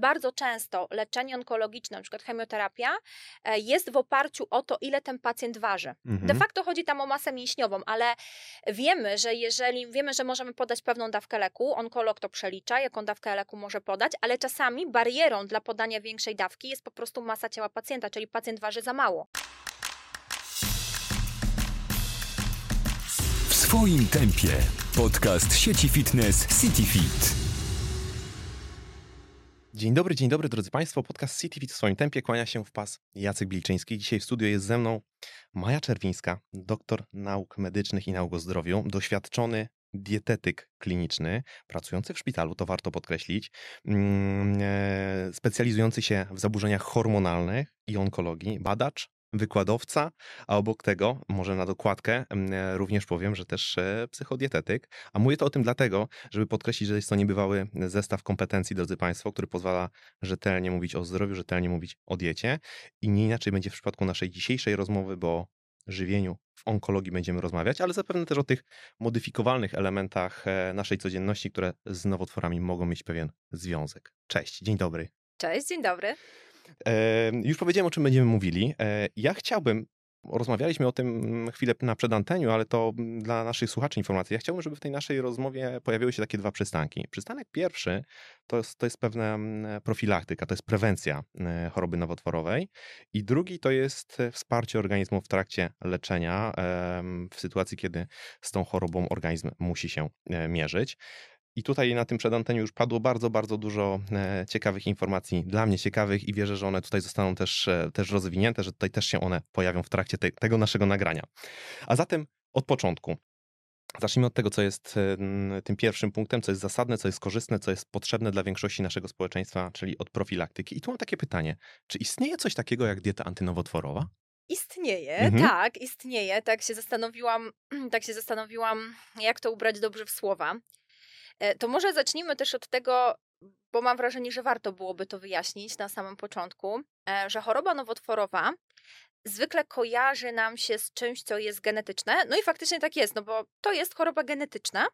Bardzo często leczenie onkologiczne, na przykład chemioterapia, e, jest w oparciu o to, ile ten pacjent waży. Mhm. De facto chodzi tam o masę mięśniową, ale wiemy, że jeżeli wiemy, że możemy podać pewną dawkę leku, onkolog to przelicza, jaką dawkę leku może podać, ale czasami barierą dla podania większej dawki jest po prostu masa ciała pacjenta, czyli pacjent waży za mało. W swoim tempie. Podcast sieci fitness CityFit. Dzień dobry, dzień dobry drodzy Państwo. Podcast Fit w swoim tempie kłania się w pas Jacek Bilczyński. Dzisiaj w studiu jest ze mną Maja Czerwińska, doktor nauk medycznych i nauk o zdrowiu, doświadczony dietetyk kliniczny, pracujący w szpitalu, to warto podkreślić, mm, e, specjalizujący się w zaburzeniach hormonalnych i onkologii, badacz, wykładowca, a obok tego, może na dokładkę, mm, e, również powiem, że też e, psychodietetyk. A mówię to o tym dlatego, żeby podkreślić, że jest to niebywały zestaw kompetencji, drodzy Państwo, który pozwala rzetelnie mówić o zdrowiu, rzetelnie mówić o diecie. I nie inaczej będzie w przypadku naszej dzisiejszej rozmowy, bo żywieniu w onkologii będziemy rozmawiać, ale zapewne też o tych modyfikowalnych elementach e, naszej codzienności, które z nowotworami mogą mieć pewien związek. Cześć, dzień dobry. Cześć, dzień dobry. Już powiedziałem, o czym będziemy mówili. E, ja chciałbym, rozmawialiśmy o tym mm, chwilę na przedanteniu, ale to mm, dla naszych słuchaczy informacji. Ja chciałbym, żeby w tej naszej rozmowie pojawiły się takie dwa przystanki. Przystanek pierwszy to jest, to jest pewna mm, profilaktyka, to jest prewencja e, choroby nowotworowej i drugi to jest e, wsparcie organizmu w trakcie leczenia w sytuacji, kiedy z tą chorobą organizm musi się mierzyć. I tutaj na tym przedanteniu już padło bardzo, bardzo dużo e, ciekawych informacji, dla mnie ciekawych i wierzę, że one tutaj zostaną też, e, też rozwinięte, że tutaj też się one pojawią w trakcie te, tego naszego nagrania. A zatem od początku. Zacznijmy od tego, co jest e, tym pierwszym punktem, co jest zasadne, co jest korzystne, co jest potrzebne dla większości naszego społeczeństwa, czyli od profilaktyki. I tu mam takie pytanie: czy istnieje coś takiego jak dieta antynowotworowa? Istnieje, Mhm. tak, istnieje. Tak się zastanowiłam, tak się zastanowiłam, jak to ubrać dobrze w słowa. E, To może zacznijmy też od tego, bo mam wrażenie, że warto byłoby to wyjaśnić na samym początku, e, że choroba nowotworowa zwykle kojarzy nam się z czymś, co jest genetyczne. No i faktycznie tak jest, no bo to jest choroba genetyczna.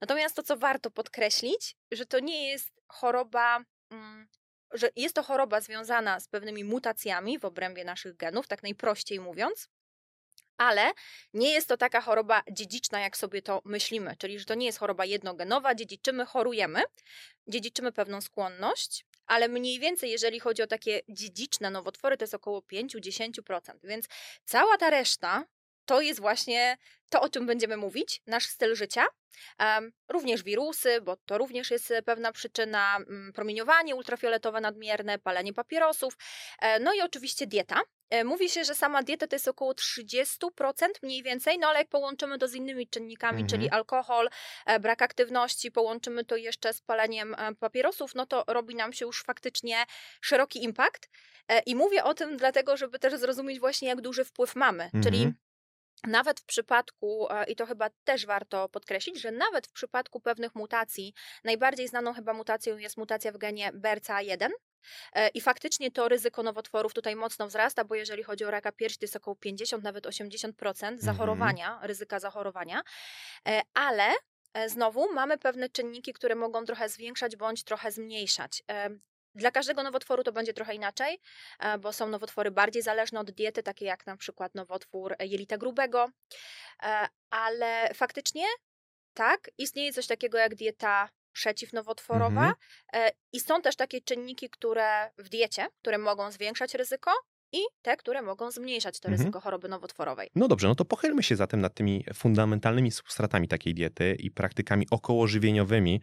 Natomiast to, co warto podkreślić, że to nie jest choroba, mm, że jest to choroba związana z pewnymi mutacjami w obrębie naszych genów, tak najprościej mówiąc. Ale nie jest to taka choroba dziedziczna, jak sobie to myślimy, czyli że to nie jest choroba jednogenowa, dziedziczymy, chorujemy, dziedziczymy pewną skłonność, ale mniej więcej, jeżeli chodzi o takie dziedziczne nowotwory, to jest około 5-10%. Więc cała ta reszta to jest właśnie to, o czym będziemy mówić, nasz styl życia. Również wirusy, bo to również jest e, pewna przyczyna, mm, promieniowanie ultrafioletowe nadmierne, palenie papierosów, e, no i oczywiście dieta. E, Mówi się, że sama dieta to jest około 30% mniej więcej, no ale jak połączymy to z innymi czynnikami, Mhm. czyli alkohol, brak aktywności, połączymy to jeszcze z paleniem papierosów, no to robi nam się już faktycznie szeroki impact. I mówię o tym dlatego, żeby też zrozumieć właśnie, jak duży wpływ mamy. Czyli Mhm. Nawet w przypadku, e, i to chyba też warto podkreślić, że nawet w przypadku pewnych mutacji, najbardziej znaną chyba mutacją jest mutacja w genie BRCA1. e, I faktycznie to ryzyko nowotworów tutaj mocno wzrasta, bo jeżeli chodzi o raka piersi, to jest około 50, nawet 80% zachorowania, ryzyka zachorowania. E, Ale znowu mamy pewne czynniki, które mogą trochę zwiększać bądź trochę zmniejszać. Dla każdego nowotworu to będzie trochę inaczej, e, bo są nowotwory bardziej zależne od diety, takie jak na przykład nowotwór jelita grubego, E, ale faktycznie tak, istnieje coś takiego jak dieta przeciwnowotworowa Mhm. e, i są też takie czynniki, które w diecie, które mogą zwiększać ryzyko i te, które mogą zmniejszać to Mhm. ryzyko choroby nowotworowej. No dobrze, no to pochylmy się zatem nad tymi fundamentalnymi substratami takiej diety i praktykami okołożywieniowymi,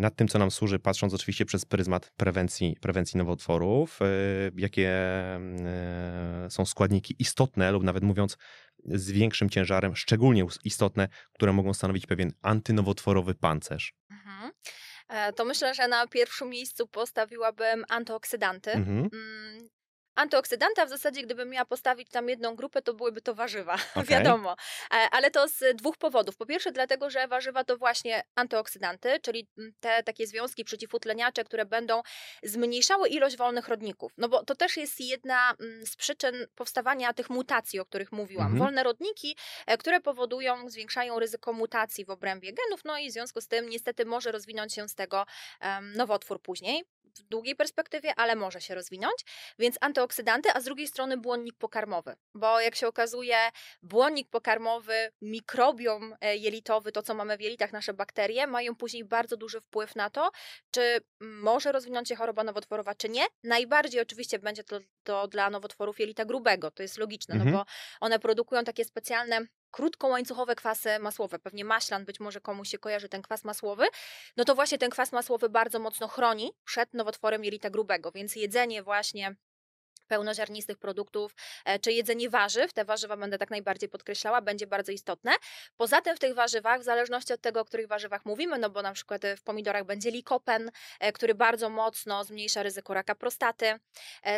nad tym, co nam służy, patrząc oczywiście przez pryzmat prewencji, prewencji nowotworów, e, jakie mm, e, są składniki istotne, lub nawet mówiąc z większym ciężarem, szczególnie istotne, które mogą stanowić pewien antynowotworowy pancerz. Mhm. E, To myślę, że na pierwszym miejscu postawiłabym antyoksydanty. Mhm. Antyoksydanta w zasadzie, gdybym miała postawić tam jedną grupę, to byłyby to warzywa, Okej. wiadomo. E, Ale to z dwóch powodów. Po pierwsze, dlatego, że warzywa to właśnie antyoksydanty, czyli mm, te takie związki przeciwutleniacze, które będą zmniejszały ilość wolnych rodników. No bo to też jest jedna mm, z przyczyn powstawania tych mutacji, o których mówiłam. Mhm. Wolne rodniki, e, które powodują, zwiększają ryzyko mutacji w obrębie genów, no i w związku z tym niestety może rozwinąć się z tego em, nowotwór później. W długiej perspektywie, ale może się rozwinąć, więc antyoksydanty, a z drugiej strony błonnik pokarmowy, bo jak się okazuje, błonnik pokarmowy, mikrobiom e, jelitowy, to co mamy w jelitach, nasze bakterie, mają później bardzo duży wpływ na to, czy może rozwinąć się choroba nowotworowa, czy nie. Najbardziej oczywiście będzie to, to dla nowotworów jelita grubego, to jest logiczne, no Mhm. no bo one produkują takie specjalne krótkołańcuchowe kwasy masłowe, pewnie maślan, być może komuś się kojarzy ten kwas masłowy, no to właśnie ten kwas masłowy bardzo mocno chroni przed nowotworem jelita grubego, więc jedzenie właśnie pełnoziarnistych produktów, e, czy jedzenie warzyw, te warzywa będę tak najbardziej podkreślała, będzie bardzo istotne. Poza tym w tych warzywach, w zależności od tego, o których warzywach mówimy, no bo na przykład e, w pomidorach będzie likopen, e, który bardzo mocno zmniejsza ryzyko raka prostaty.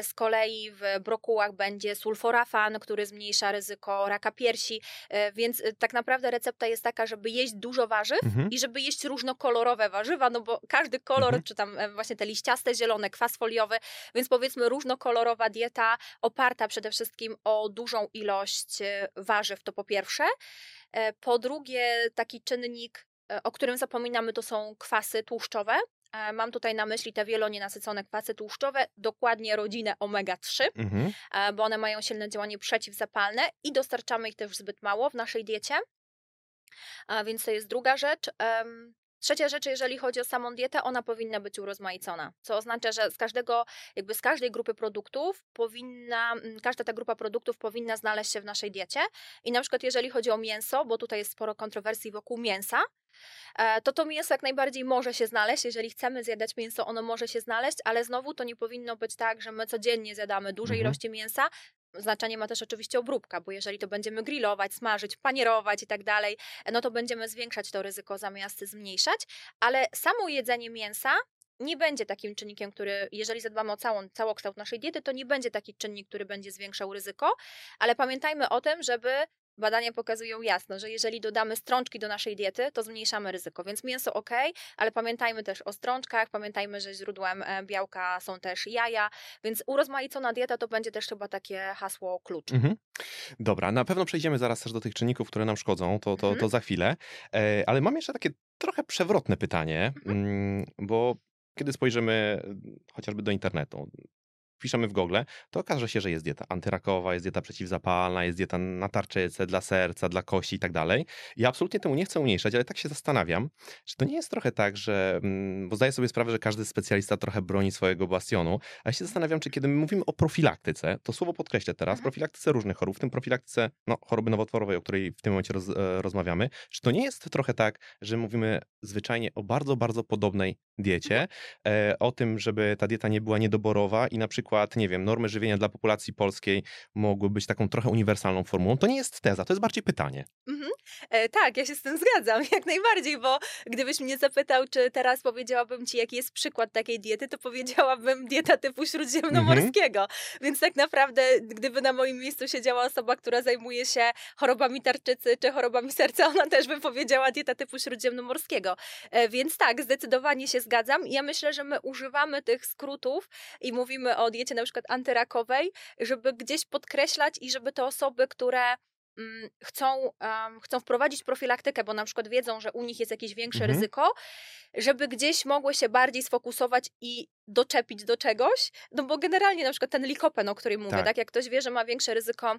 Z kolei w brokułach będzie sulforafan, który zmniejsza ryzyko raka piersi, więc tak naprawdę recepta jest taka, żeby jeść dużo warzyw Mhm. i żeby jeść różnokolorowe warzywa, no bo każdy kolor, Mhm. czy tam właśnie te liściaste, zielone, kwas foliowy, więc powiedzmy różnokolorowa dieta oparta przede wszystkim o dużą ilość e, warzyw, to po pierwsze. E, Po drugie, taki czynnik, e, o którym zapominamy, to są kwasy tłuszczowe. Mam tutaj na myśli te wielonienasycone kwasy tłuszczowe, dokładnie rodzinę omega-3 Mhm. bo one mają silne działanie przeciwzapalne i dostarczamy ich też zbyt mało w naszej diecie. A więc to jest druga rzecz. Trzecia rzecz, jeżeli chodzi o samą dietę, ona powinna być urozmaicona, co oznacza, że z każdego, jakby z każdej grupy produktów powinna, mm, każda ta grupa produktów powinna znaleźć się w naszej diecie. I na przykład jeżeli chodzi o mięso, bo tutaj jest sporo kontrowersji wokół mięsa, e, to to mięso jak najbardziej może się znaleźć. Jeżeli chcemy zjadać mięso, ono może się znaleźć, ale znowu to nie powinno być tak, że my codziennie zjadamy duże Mhm. ilości mięsa. Znaczenie ma też oczywiście obróbka, bo jeżeli to będziemy grillować, smażyć, panierować i tak dalej, no to będziemy zwiększać to ryzyko zamiast zmniejszać, ale samo jedzenie mięsa nie będzie takim czynnikiem, który, jeżeli zadbamy o całą, całokształt naszej diety, to nie będzie taki czynnik, który będzie zwiększał ryzyko, ale pamiętajmy o tym, żeby Badania pokazują jasno, że jeżeli dodamy strączki do naszej diety, to zmniejszamy ryzyko. Więc mięso ok, ale pamiętajmy też o strączkach, pamiętajmy, że źródłem e, białka są też jaja, więc urozmaicona dieta to będzie też chyba takie hasło klucz. Mhm. Dobra, na pewno przejdziemy zaraz też do tych czynników, które nam szkodzą, to, to, Mhm. to za chwilę. E, ale mam jeszcze takie trochę przewrotne pytanie, mm, bo kiedy spojrzymy y, chociażby do internetu, wpiszemy w Google, to okaże się, że jest dieta antyrakowa, jest dieta przeciwzapalna, jest dieta na tarczycę, dla serca, dla kości i tak dalej. Ja absolutnie temu nie chcę umniejszać, ale tak się zastanawiam, czy to nie jest trochę tak, że, mm, bo zdaję sobie sprawę, że każdy specjalista trochę broni swojego bastionu, ale się zastanawiam, czy kiedy my mówimy o profilaktyce, to słowo podkreślę teraz, Mhm. profilaktyce różnych chorób, w tym profilaktyce no, choroby nowotworowej, o której w tym momencie roz, e, rozmawiamy, czy to nie jest trochę tak, że mówimy zwyczajnie o bardzo, bardzo podobnej diecie, e, o tym, żeby ta dieta nie była niedoborowa i na przykład, nie wiem, normy żywienia dla populacji polskiej mogły być taką trochę uniwersalną formułą. To nie jest teza, to jest bardziej pytanie. Mhm. E, tak, ja się z tym zgadzam, jak najbardziej, bo gdybyś mnie zapytał, czy teraz powiedziałabym ci, jaki jest przykład takiej diety, to powiedziałabym dieta typu śródziemnomorskiego. Więc tak naprawdę, gdyby na moim miejscu siedziała osoba, która zajmuje się chorobami tarczycy czy chorobami serca, ona też by powiedziała dieta typu śródziemnomorskiego. E, więc tak, zdecydowanie się zgadzam. Ja myślę, że my używamy tych skrótów i mówimy o diecie na przykład antyrakowej, żeby gdzieś podkreślać i żeby te osoby, które mm, chcą, em, chcą wprowadzić profilaktykę, bo na przykład wiedzą, że u nich jest jakieś większe Mhm. ryzyko, żeby gdzieś mogły się bardziej sfokusować i doczepić do czegoś, no bo generalnie na przykład ten likopen, o którym mówię, Tak. tak, jak ktoś wie, że ma większe ryzyko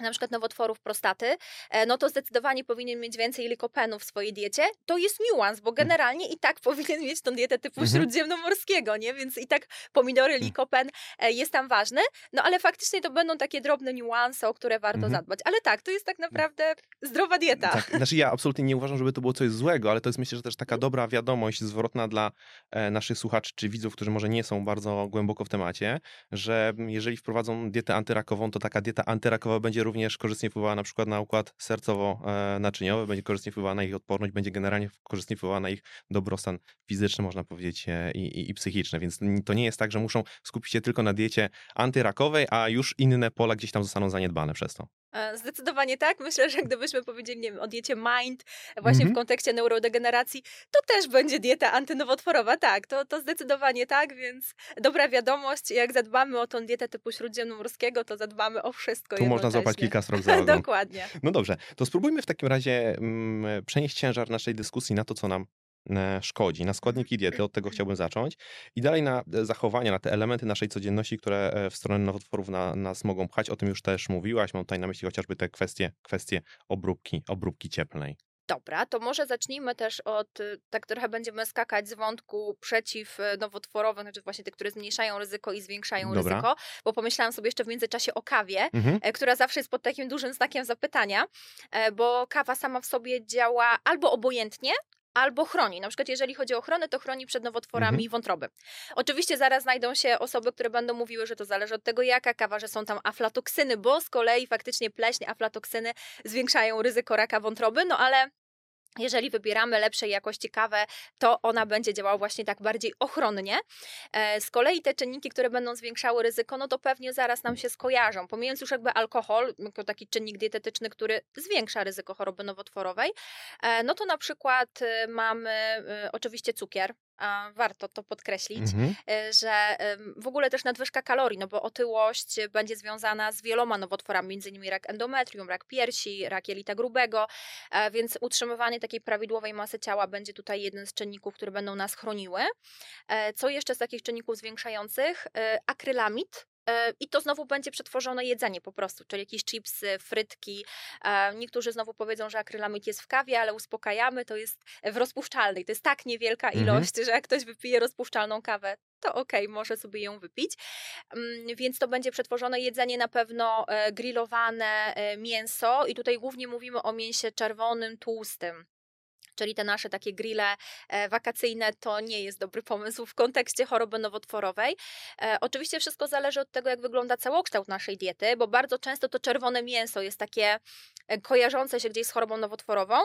na przykład nowotworów prostaty, e, no to zdecydowanie powinien mieć więcej likopenu w swojej diecie. To jest niuans, bo generalnie i tak powinien mieć tą dietę typu Mhm. śródziemnomorskiego, nie? Więc i tak pomidory, likopen e, jest tam ważny, no ale faktycznie to będą takie drobne niuanse, o które warto Mhm. zadbać. Ale tak, to jest tak naprawdę zdrowa dieta. Tak, znaczy ja absolutnie nie uważam, żeby to było coś złego, ale to jest myślę, że też taka dobra wiadomość zwrotna dla e, naszych słuchaczy czy widzów, którzy może nie są bardzo głęboko w temacie, że jeżeli wprowadzą dietę antyrakową, to taka dieta antyrakowa będzie również korzystnie wpływała na przykład na układ sercowo-naczyniowy, będzie korzystnie wpływała na ich odporność, będzie generalnie korzystnie wpływała na ich dobrostan fizyczny, można powiedzieć, e, i, i, i psychiczny, więc to nie jest tak, że muszą skupić się tylko na diecie antyrakowej, a już inne pola gdzieś tam zostaną zaniedbane przez to. E, Zdecydowanie tak. Myślę, że gdybyśmy powiedzieli nie wiem, o diecie MIND, właśnie Mhm. w kontekście neurodegeneracji, to też będzie dieta antynowotworowa. Tak, to, to zdecydowanie tak, więc dobra wiadomość, jak zadbamy o tą dietę typu śródziemnomorskiego, to zadbamy o wszystko Tu można złapać kilka srok za. Dokładnie. No dobrze, to spróbujmy w takim razie mm, przenieść ciężar naszej dyskusji na to, co nam e, szkodzi, na składniki diety, od tego chciałbym zacząć, i dalej na e, zachowania, na te elementy naszej codzienności, które e, w stronę nowotworów na, nas mogą pchać, o tym już też mówiłaś, mam tutaj na myśli chociażby te kwestie, kwestie obróbki, obróbki cieplnej. Dobra, to może zacznijmy też od, y, tak trochę będziemy skakać z wątku przeciwnowotworowych, znaczy właśnie tych, które zmniejszają ryzyko i zwiększają Dobra. ryzyko, bo pomyślałam sobie jeszcze w międzyczasie o kawie, Mhm. e, która zawsze jest pod takim dużym znakiem zapytania, e, bo kawa sama w sobie działa albo obojętnie, albo chroni. Na przykład jeżeli chodzi o ochronę, to chroni przed nowotworami Mhm. wątroby. Oczywiście zaraz znajdą się osoby, które będą mówiły, że to zależy od tego jaka kawa, że są tam aflatoksyny, bo z kolei faktycznie pleśń, aflatoksyny zwiększają ryzyko raka wątroby, no ale jeżeli wybieramy lepszej jakości kawę, to ona będzie działała właśnie tak bardziej ochronnie. E, Z kolei te czynniki, które będą zwiększały ryzyko, no to pewnie zaraz nam się skojarzą. Pomijając już jakby alkohol, jako taki czynnik dietetyczny, który zwiększa ryzyko choroby nowotworowej, e, no to na przykład e, mamy e, oczywiście cukier, warto to podkreślić Mhm. e, że w ogóle też nadwyżka kalorii, no bo otyłość będzie związana z wieloma nowotworami, między innymi rak endometrium, rak piersi, rak jelita grubego, e, więc utrzymywanie takiej prawidłowej masy ciała będzie tutaj jeden z czynników, które będą nas chroniły. E, Co jeszcze z takich czynników zwiększających? E, Akrylamid. E, I to znowu będzie przetworzone jedzenie po prostu, czyli jakieś chipsy, frytki. E, Niektórzy znowu powiedzą, że akrylamid jest w kawie, ale uspokajamy, to jest w rozpuszczalnej. To jest tak niewielka Mhm. ilość, że jak ktoś wypije rozpuszczalną kawę, to okej, może sobie ją wypić. Mm, Więc to będzie przetworzone jedzenie, na pewno e, grillowane mięso i tutaj głównie mówimy o mięsie czerwonym, tłustym. Czyli te nasze takie grille e, wakacyjne to nie jest dobry pomysł w kontekście choroby nowotworowej. E, oczywiście wszystko zależy od tego, jak wygląda całokształt naszej diety, bo bardzo często to czerwone mięso jest takie e, kojarzące się gdzieś z chorobą nowotworową.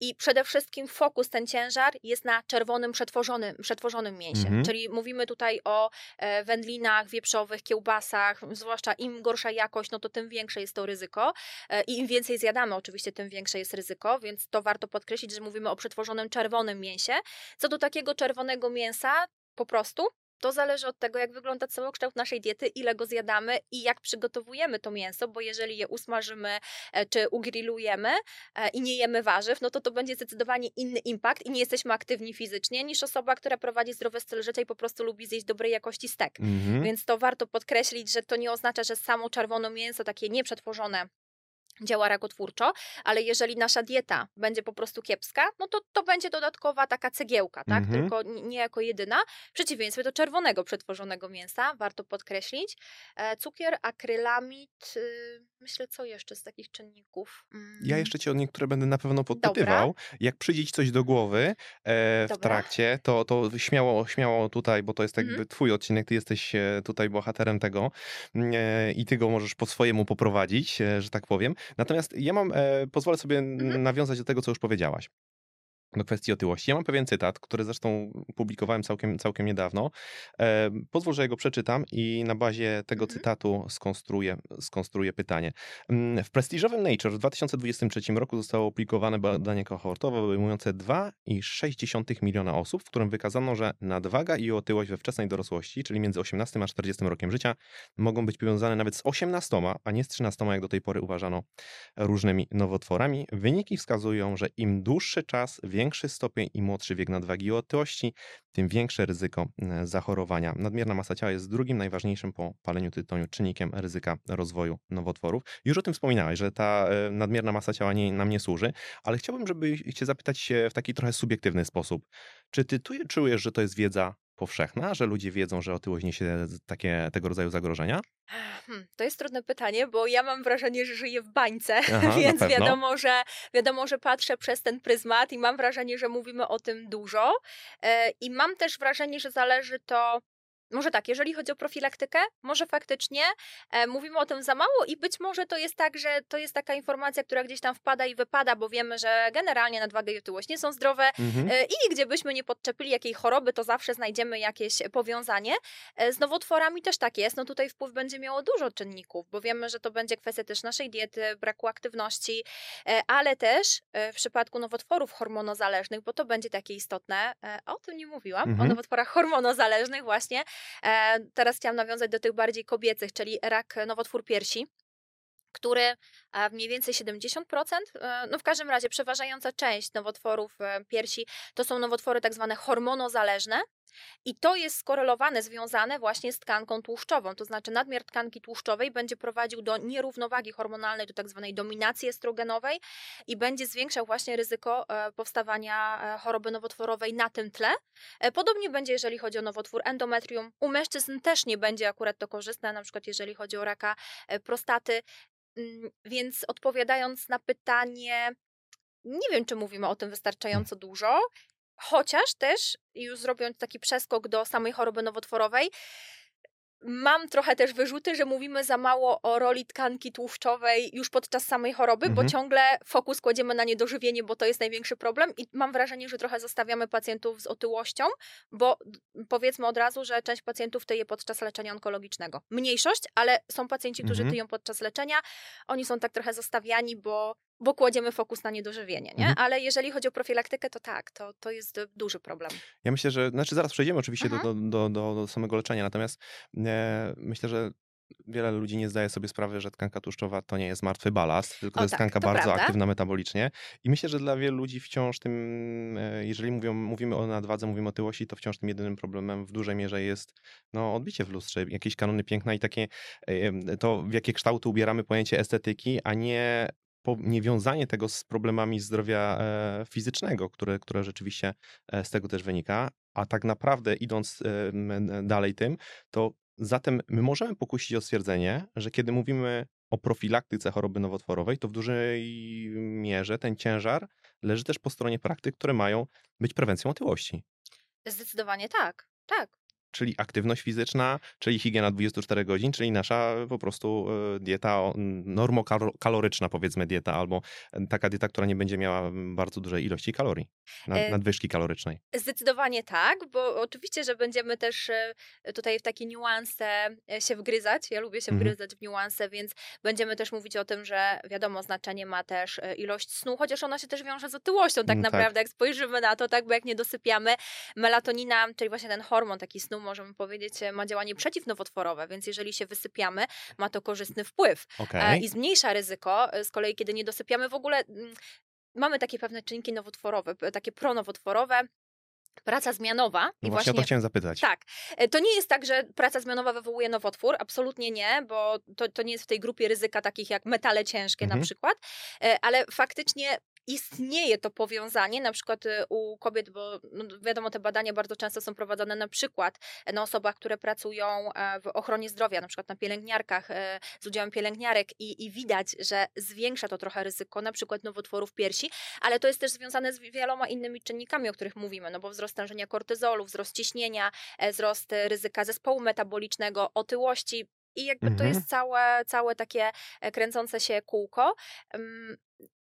I przede wszystkim fokus, ten ciężar jest na czerwonym, przetworzonym, przetworzonym mięsie. Mhm. Czyli mówimy tutaj o e, wędlinach, wieprzowych, kiełbasach, zwłaszcza im gorsza jakość, no to tym większe jest to ryzyko. E, I im więcej zjadamy, oczywiście, tym większe jest ryzyko, więc to warto podkreślić, że mówimy o przetworzonym czerwonym mięsie. Co do takiego czerwonego mięsa, po prostu to zależy od tego, jak wygląda całokształt naszej diety, ile go zjadamy i jak przygotowujemy to mięso, bo jeżeli je usmażymy e, czy ugrillujemy e, i nie jemy warzyw, no to to będzie zdecydowanie inny impact i nie jesteśmy aktywni fizycznie niż osoba, która prowadzi zdrowy styl życia i po prostu lubi zjeść dobrej jakości stek. Mhm. Więc to warto podkreślić, że to nie oznacza, że samo czerwone mięso, takie nieprzetworzone, działa rakotwórczo, ale jeżeli nasza dieta będzie po prostu kiepska, no to to będzie dodatkowa taka cegiełka, tak? Mhm. Tylko nie jako jedyna. W przeciwieństwie do czerwonego przetworzonego mięsa, warto podkreślić. E, cukier, akrylamid, y, myślę, co jeszcze z takich czynników? Mm, Ja jeszcze cię o niektóre będę na pewno podpytywał. Jak przyjdzie ci coś do głowy e, w Dobra. trakcie, to, to śmiało, śmiało tutaj, bo to jest jakby Mhm. twój odcinek, ty jesteś e, tutaj bohaterem tego e, i ty go możesz po swojemu poprowadzić, e, że tak powiem. Natomiast ja mam, e, pozwolę sobie Mhm. nawiązać do tego, co już powiedziałaś. Do kwestii otyłości. Ja mam pewien cytat, który zresztą publikowałem całkiem, całkiem niedawno. E, pozwól, że jego przeczytam i na bazie tego Mhm. cytatu skonstruuję, skonstruuję pytanie. Mm, W prestiżowym Nature w 2023 roku zostało opublikowane badanie kohortowe obejmujące 2,6 miliona osób, w którym wykazano, że nadwaga i otyłość we wczesnej dorosłości, czyli między 18 a 40 rokiem życia, mogą być powiązane nawet z 18, a nie z 13, jak do tej pory uważano, różnymi nowotworami. Wyniki wskazują, że im dłuższy czas, większy stopień i młodszy wiek nadwagi i otyłości, tym większe ryzyko e, zachorowania. Nadmierna masa ciała jest drugim najważniejszym po paleniu tytoniu czynnikiem ryzyka rozwoju nowotworów. Już o tym wspominałeś, że ta e, nadmierna masa ciała nie, nam nie służy, ale chciałbym, żeby cię zapytać się w taki trochę subiektywny sposób. Czy ty czujesz, że to jest wiedza powszechna, że ludzie wiedzą, że otyłość niesie takie, tego rodzaju zagrożenia? Hmm, to jest trudne pytanie, bo ja mam wrażenie, że żyję w bańce, Aha, więc wiadomo że, wiadomo, że patrzę przez ten pryzmat i mam wrażenie, że mówimy o tym dużo. E, I mam też wrażenie, że zależy to. Może tak, jeżeli chodzi o profilaktykę, może faktycznie e, mówimy o tym za mało i być może to jest tak, że to jest taka informacja, która gdzieś tam wpada i wypada, bo wiemy, że generalnie nadwaga i otyłość nie są zdrowe, Mhm. E, I gdzie byśmy nie podczepili jakiej choroby, to zawsze znajdziemy jakieś powiązanie. E, Z nowotworami też tak jest. No tutaj wpływ będzie miało dużo czynników, bo wiemy, że to będzie kwestia też naszej diety, braku aktywności, e, ale też e, w przypadku nowotworów hormonozależnych, bo to będzie takie istotne, e, o tym nie mówiłam, o Mhm. nowotworach hormonozależnych właśnie. E, Teraz chciałam nawiązać do tych bardziej kobiecych, czyli rak, nowotwór piersi który a mniej więcej 70%, e, no w każdym razie przeważająca część nowotworów e, piersi to są nowotwory tak zwane hormonozależne, i to jest skorelowane, związane właśnie z tkanką tłuszczową, to znaczy nadmiar tkanki tłuszczowej będzie prowadził do nierównowagi hormonalnej, do tak zwanej dominacji estrogenowej i będzie zwiększał właśnie ryzyko e, powstawania choroby nowotworowej na tym tle. Podobnie będzie, jeżeli chodzi o nowotwór endometrium. U mężczyzn też nie będzie akurat to korzystne, na przykład jeżeli chodzi o raka prostaty. Mm, więc odpowiadając na pytanie, nie wiem, czy mówimy o tym wystarczająco dużo, chociaż też, już zrobiąc taki przeskok do samej choroby nowotworowej, Mam trochę też wyrzuty, że mówimy za mało o roli tkanki tłuszczowej już podczas samej choroby, mhm. bo ciągle fokus kładziemy na niedożywienie, bo to jest największy problem i mam wrażenie, że trochę zostawiamy pacjentów z otyłością, bo powiedzmy od razu, że część pacjentów tyje podczas leczenia onkologicznego. Mniejszość, ale są pacjenci, którzy mhm. tyją podczas leczenia. Oni są tak trochę zostawiani, bo bo kładziemy fokus na niedożywienie, nie? Mhm. Ale jeżeli chodzi o profilaktykę, to tak, to, to jest duży problem. Ja myślę, że, znaczy zaraz przejdziemy oczywiście do, mhm. do, do, do, samego leczenia, natomiast e, myślę, że wiele ludzi nie zdaje sobie sprawy, że tkanka tłuszczowa to nie jest martwy balast, tylko o, to jest tak, tkanka to bardzo prawda. aktywna metabolicznie. I myślę, że dla wielu ludzi wciąż tym, e, jeżeli mówią, mówimy o nadwadze, mówimy o tyłości, to wciąż tym jedynym problemem w dużej mierze jest no, odbicie w lustrze, jakieś kanony piękna i takie to, w jakie kształty ubieramy pojęcie estetyki, a nie niewiązanie tego z problemami zdrowia e, fizycznego, które, które rzeczywiście e, z tego też wynika. A tak naprawdę, idąc e, dalej tym, to zatem my możemy pokusić o stwierdzenie, że kiedy mówimy o profilaktyce choroby nowotworowej, to w dużej mierze ten ciężar leży też po stronie praktyk, które mają być prewencją otyłości. Zdecydowanie tak. Tak czyli aktywność fizyczna, czyli higiena 24 godzin, czyli nasza po prostu e, dieta normokaloryczna, powiedzmy dieta, albo e, taka dieta, która nie będzie miała bardzo dużej ilości kalorii, e, nadwyżki kalorycznej. Zdecydowanie tak, bo oczywiście, że będziemy też tutaj w takie niuanse się wgryzać. Ja lubię się mhm. wgryzać w niuanse, więc będziemy też mówić o tym, że wiadomo, znaczenie ma też ilość snu, chociaż ona się też wiąże z otyłością tak mm, naprawdę, tak. jak spojrzymy na to, tak, bo jak nie dosypiamy, melatonina, czyli właśnie ten hormon taki snu możemy powiedzieć, e, ma działanie przeciwnowotworowe, więc jeżeli się wysypiamy, ma to korzystny wpływ okay. i zmniejsza ryzyko. E, z kolei, kiedy nie dosypiamy, w ogóle mm, mamy takie pewne czynniki nowotworowe, takie pronowotworowe, praca zmianowa. No I właśnie, o to chciałem zapytać. Tak. E, to nie jest tak, że praca zmianowa wywołuje nowotwór. Absolutnie nie, bo to, to nie jest w tej grupie ryzyka takich jak metale ciężkie mhm. na przykład, ale faktycznie istnieje to powiązanie, na przykład y, u kobiet, bo no wiadomo, te badania bardzo często są prowadzone na przykład na osobach, które pracują e, w ochronie zdrowia, na przykład na pielęgniarkach, e, z udziałem pielęgniarek i, i widać, że zwiększa to trochę ryzyko na przykład nowotworów piersi, ale to jest też związane z wieloma innymi czynnikami, o których mówimy, no bo wzrost stężenia kortyzolu, wzrost ciśnienia, e, wzrost ryzyka zespołu metabolicznego, otyłości, i jakby mhm. to jest całe, całe takie kręcące się kółko.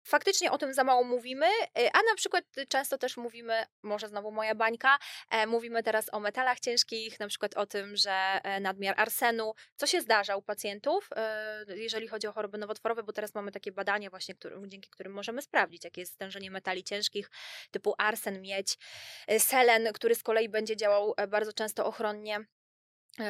Faktycznie o tym za mało mówimy, y, a na przykład często też mówimy, może znowu moja bańka, e, mówimy teraz o metalach ciężkich, na przykład o tym, że e, nadmiar arsenu, co się zdarza u pacjentów, e, jeżeli chodzi o choroby nowotworowe, bo teraz mamy takie badania właśnie, dzięki którym możemy sprawdzić, jakie jest stężenie metali ciężkich typu arsen, miedź, selen, który z kolei będzie działał bardzo często ochronnie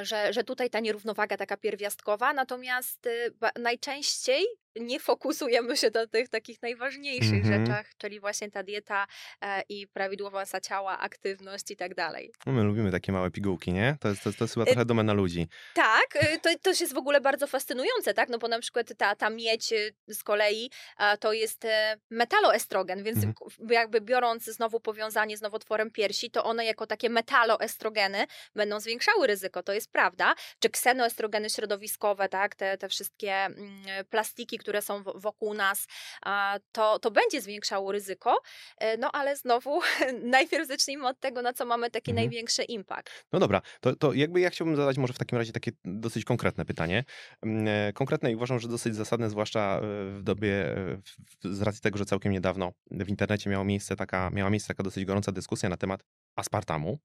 że, że tutaj ta nierównowaga taka pierwiastkowa, natomiast y, najczęściej nie fokusujemy się na tych takich najważniejszych mm-hmm. rzeczach, czyli właśnie ta dieta e, i prawidłowa masa ciała, aktywność i tak dalej. No my lubimy takie małe pigułki, nie? To jest, to, to jest chyba trochę y, domena ludzi. Tak, y, to, to jest w ogóle bardzo fascynujące, tak? No bo na przykład ta, ta miedź y, z kolei to jest e, metaloestrogen, więc mm-hmm. jakby biorąc znowu powiązanie z nowotworem piersi, to one jako takie metaloestrogeny będą zwiększały ryzyko, to jest prawda. Czy ksenoestrogeny środowiskowe, tak? Te, te wszystkie mm, plastiki, które są wokół nas, to, to będzie zwiększało ryzyko. E, no ale znowu, najpierw zacznijmy od tego, na co mamy taki mhm. największy impact. No dobra, to, to jakby ja chciałbym zadać może w takim razie takie dosyć konkretne pytanie. Mm, e, konkretne i uważam, że dosyć zasadne, zwłaszcza e, w dobie, z racji tego, że całkiem niedawno w internecie miała miejsce taka, miała miejsce taka dosyć gorąca dyskusja na temat aspartamu.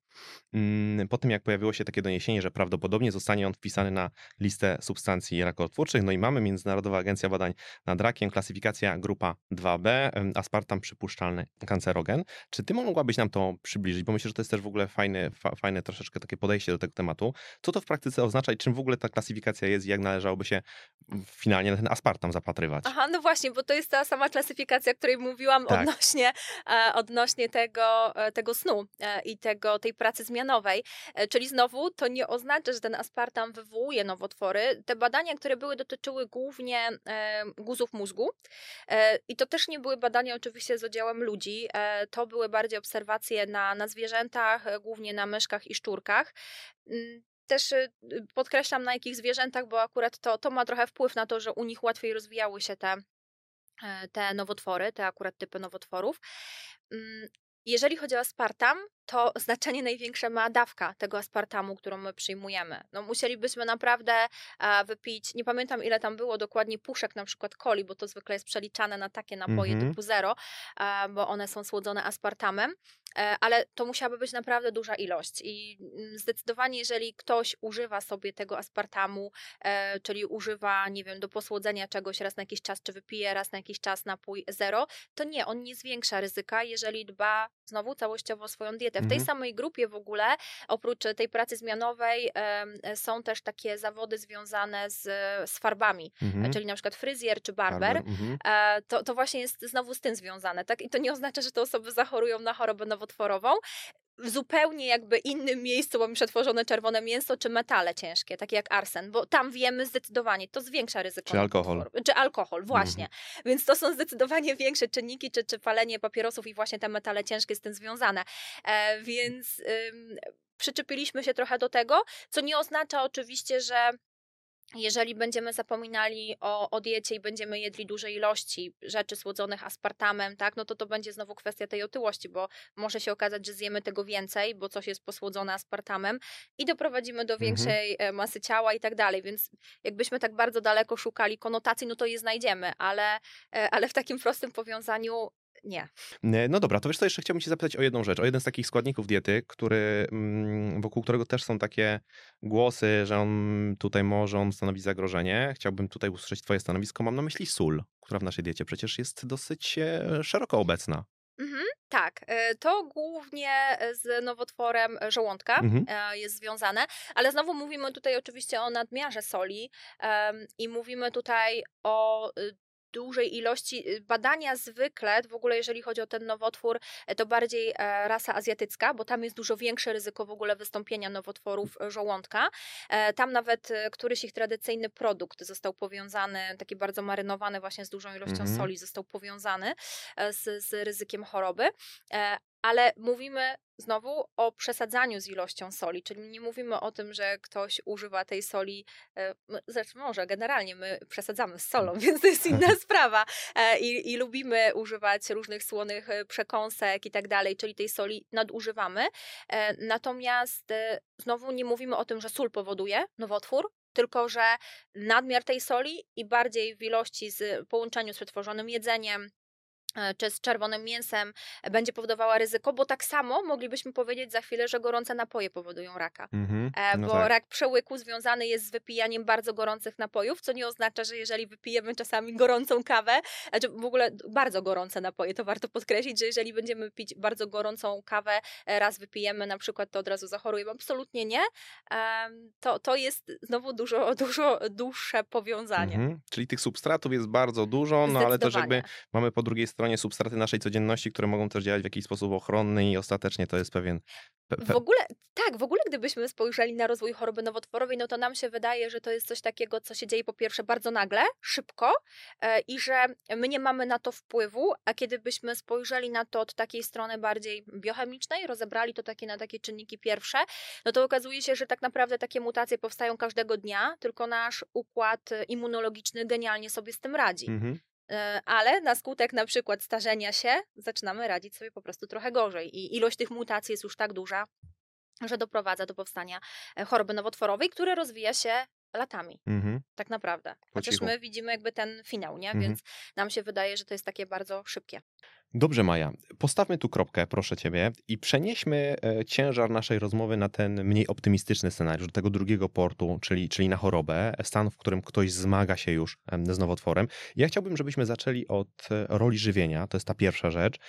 Mm, po tym, jak pojawiło się takie doniesienie, że prawdopodobnie zostanie on wpisany na listę substancji rakotwórczych, no i mamy Międzynarodowa Agencja Badań nad Rakiem, klasyfikacja grupa 2B, aspartam przypuszczalny kancerogen. Czy ty mogłabyś nam to przybliżyć? Bo myślę, że to jest też w ogóle fajne, fa, fajne troszeczkę takie podejście do tego tematu. Co to w praktyce oznacza i czym w ogóle ta klasyfikacja jest i jak należałoby się finalnie na ten aspartam zapatrywać? Aha, no właśnie, bo to jest ta sama klasyfikacja, o której mówiłam tak. odnośnie, e, odnośnie tego, e, tego snu e, i tego, tej pracy zmianowej. Czyli znowu to nie oznacza, że ten aspartam wywołuje nowotwory. Te badania, które były, dotyczyły głównie guzów mózgu i to też nie były badania oczywiście z udziałem ludzi. To były bardziej obserwacje na, na zwierzętach, głównie na myszkach i szczurkach mm, też podkreślam na jakich zwierzętach, bo akurat to, to ma trochę wpływ na to, że u nich łatwiej rozwijały się te, e, te nowotwory, te akurat typy nowotworów. Mm, jeżeli chodzi o aspartam, to znaczenie największe ma dawka tego aspartamu, którą my przyjmujemy. No, musielibyśmy naprawdę e, wypić, nie pamiętam ile tam było dokładnie puszek na przykład coli, bo to zwykle jest przeliczane na takie napoje mm -hmm. typu zero, e, bo one są słodzone aspartamem, e, ale to musiałaby być naprawdę duża ilość i mm, zdecydowanie jeżeli ktoś używa sobie tego aspartamu, czyli używa, nie wiem, do posłodzenia czegoś raz na jakiś czas, czy wypije raz na jakiś czas napój zero, to nie, on nie zwiększa ryzyka, jeżeli dba znowu całościowo o swoją dietę w tej mhm. samej grupie w ogóle, oprócz tej pracy zmianowej, są też takie zawody związane z, z farbami, mhm. czyli na przykład fryzjer czy barber. Mhm. E, to, to właśnie jest znowu z tym związane. Tak? I to nie oznacza, że te osoby zachorują na chorobę nowotworową, w zupełnie jakby innym miejscu mamy przetworzone czerwone mięso czy metale ciężkie, takie jak arsen, bo tam wiemy zdecydowanie, to zwiększa ryzyko. Czy alkohol. Czy alkohol, właśnie. Mhm. Więc to są zdecydowanie większe czynniki, czy, czy palenie papierosów i właśnie te metale ciężkie z tym związane. E, więc ym, przyczepiliśmy się trochę do tego, co nie oznacza oczywiście, że jeżeli będziemy zapominali o, o diecie i będziemy jedli duże ilości rzeczy słodzonych aspartamem, tak, no to to będzie znowu kwestia tej otyłości, bo może się okazać, że zjemy tego więcej, bo coś jest posłodzone aspartamem i doprowadzimy do mhm. większej mhm. masy ciała i tak dalej, więc jakbyśmy tak bardzo daleko szukali konotacji, no to je znajdziemy, ale, e, ale w takim prostym powiązaniu nie. No dobra, to wiesz co, jeszcze chciałbym cię zapytać o jedną rzecz, o jeden z takich składników diety, który, mm, wokół którego też są takie głosy, że on tutaj może on stanowić zagrożenie. Chciałbym tutaj usłyszeć twoje stanowisko. Mam na myśli sól, która w naszej diecie przecież jest dosyć e, szeroko obecna. Mhm, tak, e, to głównie z nowotworem żołądka mhm. E, jest związane, ale znowu mówimy tutaj oczywiście o nadmiarze soli i mówimy tutaj o y, dużej ilości y, badania zwykle, w ogóle jeżeli chodzi o ten nowotwór, e, to bardziej e, rasa azjatycka, bo tam jest dużo większe ryzyko w ogóle wystąpienia nowotworów e, żołądka. Tam nawet któryś ich tradycyjny produkt został powiązany, taki bardzo marynowany właśnie z dużą ilością mhm. soli, został powiązany z, z ryzykiem choroby ale mówimy znowu o przesadzaniu z ilością soli, czyli nie mówimy o tym, że ktoś używa tej soli, e, zresztą może generalnie my przesadzamy z solą, więc to jest inna sprawa e, I, i lubimy używać różnych słonych e, przekąsek i tak dalej, czyli tej soli nadużywamy. Natomiast znowu nie mówimy o tym, że sól powoduje nowotwór, tylko że nadmiar tej soli i bardziej w ilości z połączeniu z przetworzonym jedzeniem, czy z czerwonym mięsem e, będzie powodowała ryzyko, bo tak samo moglibyśmy powiedzieć za chwilę, że gorące napoje powodują raka. Mm-hmm. No bo tak. rak przełyku związany jest z wypijaniem bardzo gorących napojów, co nie oznacza, że jeżeli wypijemy czasami gorącą kawę, znaczy w ogóle bardzo gorące napoje, to warto podkreślić, że jeżeli będziemy pić bardzo gorącą kawę, raz wypijemy na przykład, to od razu zachorujemy. Absolutnie nie. To, to jest znowu dużo, dużo dłuższe powiązanie. Mm-hmm. Czyli tych substratów jest bardzo dużo, no ale też jakby mamy po drugiej stronie stronie substraty naszej codzienności, które mogą też działać w jakiś sposób ochronny i ostatecznie to jest pewien... Pe, pe... W ogóle, tak, w ogóle gdybyśmy spojrzeli na rozwój choroby nowotworowej, no to nam się wydaje, że to jest coś takiego, co się dzieje po pierwsze bardzo nagle, szybko e, i że my nie mamy na to wpływu, a kiedy byśmy spojrzeli na to od takiej strony bardziej biochemicznej, rozebrali to takie na takie czynniki pierwsze, no to okazuje się, że tak naprawdę takie mutacje powstają każdego dnia, tylko nasz układ immunologiczny genialnie sobie z tym radzi. Mhm. E, ale na skutek na przykład starzenia się zaczynamy radzić sobie po prostu trochę gorzej i ilość tych mutacji jest już tak duża, że doprowadza do powstania e, choroby nowotworowej, która rozwija się latami, Mhm. tak naprawdę. Chociaż my widzimy jakby ten finał, nie? Mhm. Więc nam się wydaje, że to jest takie bardzo szybkie. Dobrze, Maja. Postawmy tu kropkę, proszę ciebie, i przenieśmy e, ciężar naszej rozmowy na ten mniej optymistyczny scenariusz, do tego drugiego portu, czyli, czyli na chorobę, stan, w którym ktoś zmaga się już z nowotworem. Ja chciałbym, żebyśmy zaczęli od e, roli żywienia, to jest ta pierwsza rzecz.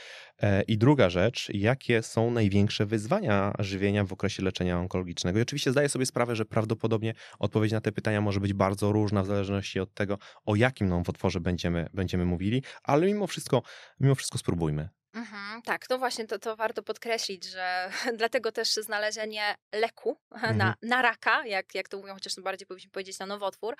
E, I druga rzecz, jakie są największe wyzwania żywienia w okresie leczenia onkologicznego. I oczywiście zdaję sobie sprawę, że prawdopodobnie odpowiedź na te pytania może być bardzo różna w zależności od tego, o jakim nowotworze będziemy, będziemy mówili, ale mimo wszystko, mimo wszystko spróbujmy. Mhm, tak, no właśnie to, to warto podkreślić, że dlatego też znalezienie leku Mhm. na, na raka, jak, jak to mówią, chociaż bardziej powinniśmy powiedzieć na nowotwór,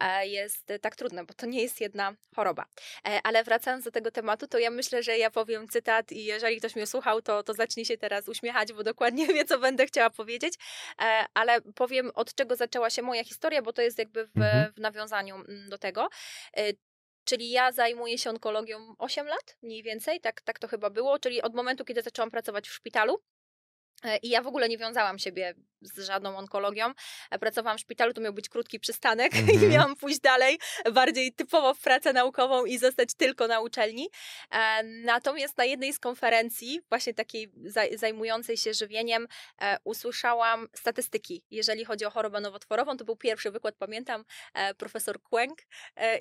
e, jest e, tak trudne, bo to nie jest jedna choroba. E, Ale wracając do tego tematu, to ja myślę, że ja powiem cytat i jeżeli ktoś mnie słuchał, to, to zacznie się teraz uśmiechać, bo dokładnie wie, co będę chciała powiedzieć, ale powiem, od czego zaczęła się moja historia, bo to jest jakby w, Mhm. w nawiązaniu mm, do tego. Czyli ja zajmuję się onkologią 8 lat, mniej więcej, tak, tak to chyba było, czyli od momentu, kiedy zaczęłam pracować w szpitalu. E, I ja w ogóle nie wiązałam siebie z żadną onkologią. E, Pracowałam w szpitalu, to miał być krótki przystanek i Mhm. miałam pójść dalej, bardziej typowo w pracę naukową i zostać tylko na uczelni. E, Natomiast na jednej z konferencji, właśnie takiej zaj- zajmującej się żywieniem, usłyszałam statystyki, jeżeli chodzi o chorobę nowotworową. To był pierwszy wykład, pamiętam, profesor Kłęk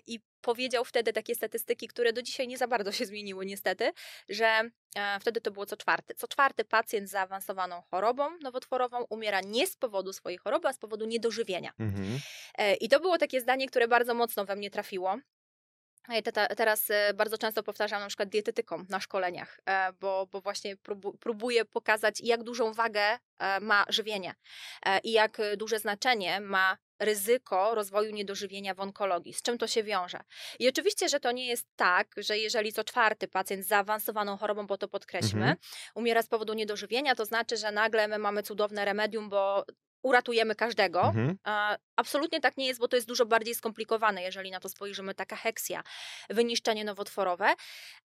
i powiedział wtedy takie statystyki, które do dzisiaj nie za bardzo się zmieniły niestety, że e, wtedy to było co czwarty. Co czwarty pacjent z zaawansowaną chorobą nowotworową umiera nie z powodu swojej choroby, a z powodu niedożywienia. Mhm. E, I to było takie zdanie, które bardzo mocno we mnie trafiło. E, te- te- Teraz bardzo często powtarzam na przykład dietetykom na szkoleniach, bo, bo właśnie próbu- próbuję pokazać, jak dużą wagę ma żywienie i jak duże znaczenie ma ryzyko rozwoju niedożywienia w onkologii. Z czym to się wiąże? I oczywiście, że to nie jest tak, że jeżeli co czwarty pacjent z zaawansowaną chorobą, bo to podkreślmy, Mhm. umiera z powodu niedożywienia, to znaczy, że nagle my mamy cudowne remedium, bo uratujemy każdego. Mhm. Absolutnie tak nie jest, bo to jest dużo bardziej skomplikowane, jeżeli na to spojrzymy, taka heksja, wyniszczenie nowotworowe,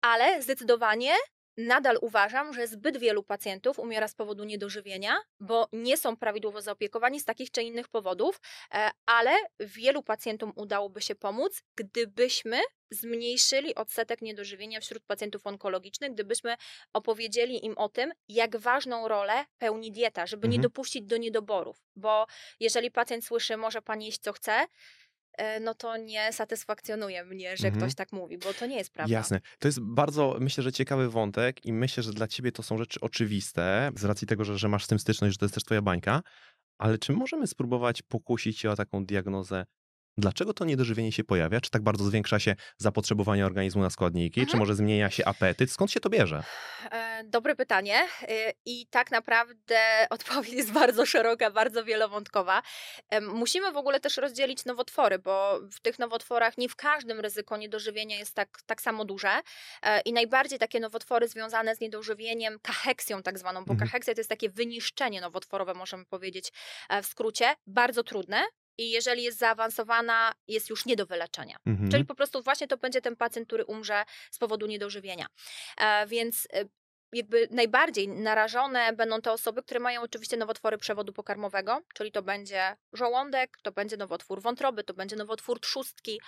ale zdecydowanie nadal uważam, że zbyt wielu pacjentów umiera z powodu niedożywienia, bo nie są prawidłowo zaopiekowani z takich czy innych powodów, e, ale wielu pacjentom udałoby się pomóc, gdybyśmy zmniejszyli odsetek niedożywienia wśród pacjentów onkologicznych, gdybyśmy opowiedzieli im o tym, jak ważną rolę pełni dieta, żeby nie Mhm. dopuścić do niedoborów, bo jeżeli pacjent słyszy, może pan jeść co chce, no to nie satysfakcjonuje mnie, że Mhm. ktoś tak mówi, bo to nie jest prawda. Jasne. To jest bardzo, myślę, że ciekawy wątek i myślę, że dla ciebie to są rzeczy oczywiste, z racji tego, że, że masz z tym styczność, że to jest też twoja bańka, ale czy możemy spróbować pokusić się o taką diagnozę, dlaczego to niedożywienie się pojawia? Czy tak bardzo zwiększa się zapotrzebowanie organizmu na składniki? Czy Mhm. może zmienia się apetyt? Skąd się to bierze? E, Dobre pytanie e, i tak naprawdę odpowiedź jest bardzo szeroka, bardzo wielowątkowa. Musimy w ogóle też rozdzielić nowotwory, bo w tych nowotworach nie w każdym ryzyko niedożywienia jest tak, tak samo duże E, i najbardziej takie nowotwory związane z niedożywieniem, kaheksją tak zwaną, bo Mhm. kaheksja to jest takie wyniszczenie nowotworowe, możemy powiedzieć w skrócie, bardzo trudne i jeżeli jest zaawansowana, jest już nie do wyleczenia. Mhm. Czyli po prostu właśnie to będzie ten pacjent, który umrze z powodu niedożywienia. E, więc e, jakby najbardziej narażone będą te osoby, które mają oczywiście nowotwory przewodu pokarmowego, czyli to będzie żołądek, to będzie nowotwór wątroby, to będzie nowotwór trzustki,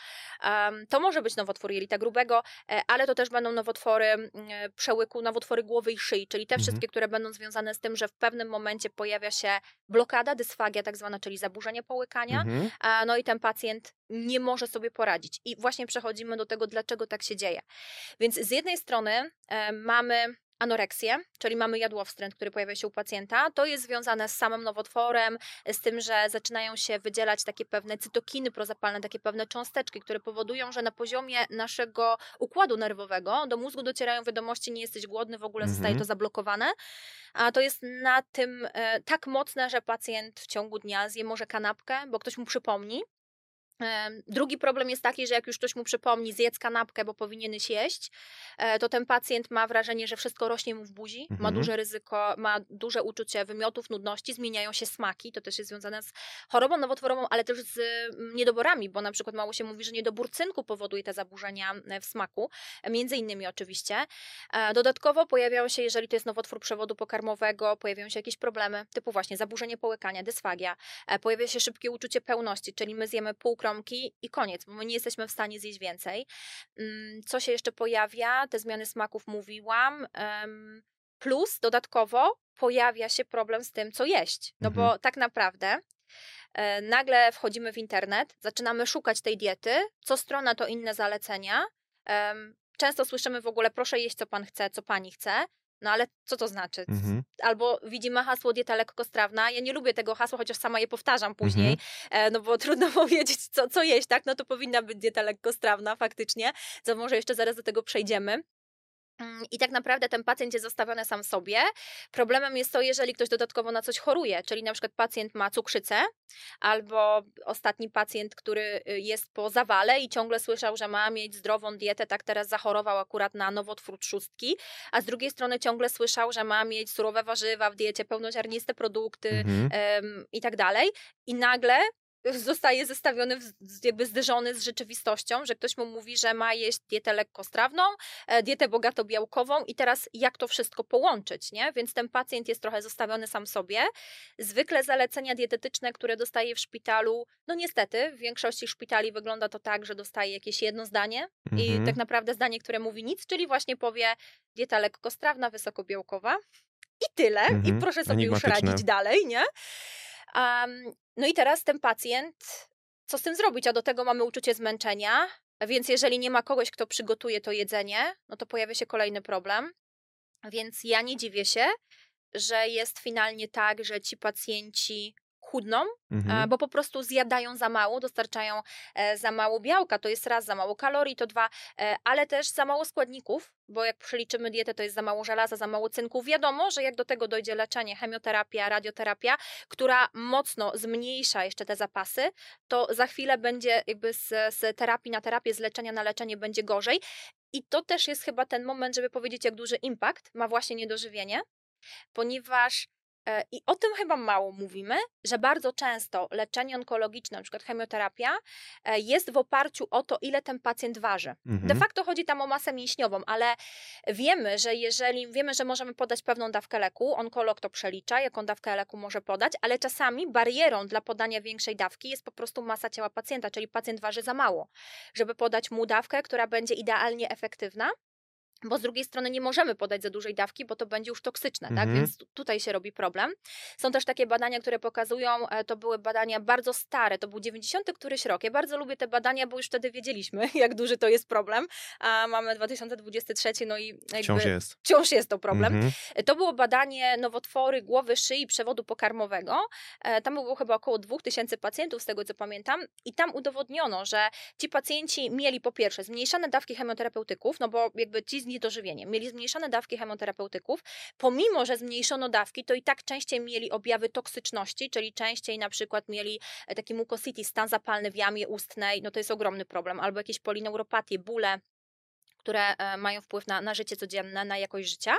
to może być nowotwór jelita grubego, e, ale to też będą nowotwory mm, e, przełyku, nowotwory głowy i szyi, czyli te Mhm. wszystkie, które będą związane z tym, że w pewnym momencie pojawia się blokada, dysfagia tak zwana, czyli zaburzenie połykania, Mhm. no i ten pacjent nie może sobie poradzić. I właśnie przechodzimy do tego, dlaczego tak się dzieje. Więc z jednej strony e, mamy anoreksję, czyli mamy jadłowstręt, który pojawia się u pacjenta. To jest związane z samym nowotworem, z tym, że zaczynają się wydzielać takie pewne cytokiny prozapalne, takie pewne cząsteczki, które powodują, że na poziomie naszego układu nerwowego do mózgu docierają wiadomości, nie jesteś głodny, w ogóle zostaje Mhm. to zablokowane. A to jest na tym e, tak mocne, że pacjent w ciągu dnia zje może kanapkę, bo ktoś mu przypomni, Drugi problem jest taki, że jak już ktoś mu przypomni, zjedz kanapkę, bo powinieneś jeść, e, to ten pacjent ma wrażenie, że wszystko rośnie mu w buzi, mhm. ma duże ryzyko, ma duże uczucie wymiotów, nudności, zmieniają się smaki, to też jest związane z chorobą nowotworową, ale też z mm, niedoborami, bo na przykład mało się mówi, że niedobór cynku powoduje te zaburzenia e, w smaku, e, między innymi oczywiście. Dodatkowo pojawiają się, jeżeli to jest nowotwór przewodu pokarmowego, pojawiają się jakieś problemy, typu właśnie zaburzenie połykania, dysfagia, pojawia się szybkie uczucie pełności, czyli my zjemy pół kromki i koniec, bo my nie jesteśmy w stanie zjeść więcej. Mm, co się jeszcze pojawia? Te zmiany smaków mówiłam. Plus dodatkowo pojawia się problem z tym, co jeść. No mhm. bo tak naprawdę e, nagle wchodzimy w internet, zaczynamy szukać tej diety, co strona to inne zalecenia. Często słyszymy w ogóle, proszę jeść, co pan chce, co pani chce. No ale co to znaczy? Mhm. Albo widzimy hasło dieta lekkostrawna. Ja nie lubię tego hasła, chociaż sama je powtarzam później, mhm. no bo trudno powiedzieć, co, co jeść, tak? No to powinna być dieta lekkostrawna faktycznie. Co może jeszcze zaraz do tego przejdziemy. Mm, I tak naprawdę ten pacjent jest zostawiony sam sobie. Problemem jest to, jeżeli ktoś dodatkowo na coś choruje, czyli na przykład pacjent ma cukrzycę, albo ostatni pacjent, który y, jest po zawale i ciągle słyszał, że ma mieć zdrową dietę, tak teraz zachorował akurat na nowotwór trzustki, a z drugiej strony ciągle słyszał, że ma mieć surowe warzywa w diecie, pełnoziarniste produkty mhm. ym, i tak dalej. I nagle zostaje zestawiony, jakby zderzony z rzeczywistością, że ktoś mu mówi, że ma jeść dietę lekkostrawną, e, dietę bogato-białkową i teraz jak to wszystko połączyć, nie? Więc ten pacjent jest trochę zostawiony sam sobie. Zwykle zalecenia dietetyczne, które dostaje w szpitalu, no niestety, w większości szpitali wygląda to tak, że dostaje jakieś jedno zdanie mhm. i tak naprawdę zdanie, które mówi nic, czyli właśnie powie dieta lekkostrawna, wysokobiałkowa i tyle. Mhm. I proszę sobie już radzić dalej, nie? Um, no i teraz ten pacjent, co z tym zrobić? A do tego mamy uczucie zmęczenia, więc jeżeli nie ma kogoś, kto przygotuje to jedzenie, no to pojawia się kolejny problem. Więc ja nie dziwię się, że jest finalnie tak, że ci pacjenci chudną, mhm. bo po prostu zjadają za mało, dostarczają e, za mało białka, to jest raz za mało kalorii, to dwa, e, ale też za mało składników, bo jak przeliczymy dietę, to jest za mało żelaza, za mało cynku. Wiadomo, że jak do tego dojdzie leczenie, chemioterapia, radioterapia, która mocno zmniejsza jeszcze te zapasy, to za chwilę będzie jakby z, z terapii na terapię, z leczenia na leczenie będzie gorzej. I to też jest chyba ten moment, żeby powiedzieć, jak duży impact ma właśnie niedożywienie, ponieważ I o tym chyba mało mówimy, że bardzo często leczenie onkologiczne, na przykład chemioterapia, e, jest w oparciu o to, ile ten pacjent waży. Mhm. De facto chodzi tam o masę mięśniową, ale wiemy, że jeżeli wiemy, że możemy podać pewną dawkę leku, onkolog to przelicza, jaką dawkę leku może podać, ale czasami barierą dla podania większej dawki jest po prostu masa ciała pacjenta, czyli pacjent waży za mało, żeby podać mu dawkę, która będzie idealnie efektywna bo z drugiej strony nie możemy podać za dużej dawki, bo to będzie już toksyczne, tak? mhm. tak? Więc tutaj się robi problem. Są też takie badania, które pokazują, e, to były badania bardzo stare, to był 90 któryś rok. Ja bardzo lubię te badania, bo już wtedy wiedzieliśmy, jak duży to jest problem, a mamy 2023, no i jakby wciąż jest. Wciąż jest to problem. Mhm. To było badanie nowotwory głowy, szyi, przewodu pokarmowego. E, tam było chyba około 2000 pacjentów, z tego co pamiętam, i tam udowodniono, że ci pacjenci mieli po pierwsze zmniejszane dawki chemioterapeutyków, no bo jakby ci z niedożywieniem. Mieli zmniejszone dawki chemoterapeutyków. Pomimo, że zmniejszono dawki, to i tak częściej mieli objawy toksyczności, czyli częściej na przykład mieli e, taki mucositis, stan zapalny w jamie ustnej, no to jest ogromny problem, albo jakieś polineuropatie, bóle, które e, mają wpływ na, na życie codzienne, na jakość życia.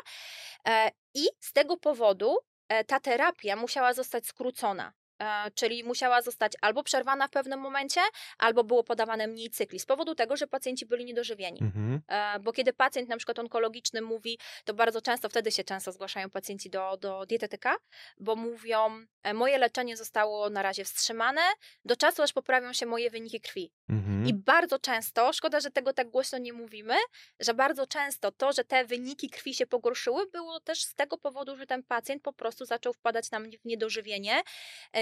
E, I z tego powodu ta terapia musiała zostać skrócona. E, czyli musiała zostać albo przerwana w pewnym momencie, albo było podawane mniej cykli, z powodu tego, że pacjenci byli niedożywieni. Mhm. E, bo kiedy pacjent na przykład onkologiczny mówi, to bardzo często, wtedy się często zgłaszają pacjenci do, do dietetyka, bo mówią, e, moje leczenie zostało na razie wstrzymane do czasu, aż poprawią się moje wyniki krwi. Mhm. I bardzo często, szkoda, że tego tak głośno nie mówimy, że bardzo często to, że te wyniki krwi się pogorszyły, było też z tego powodu, że ten pacjent po prostu zaczął wpadać nam w niedożywienie,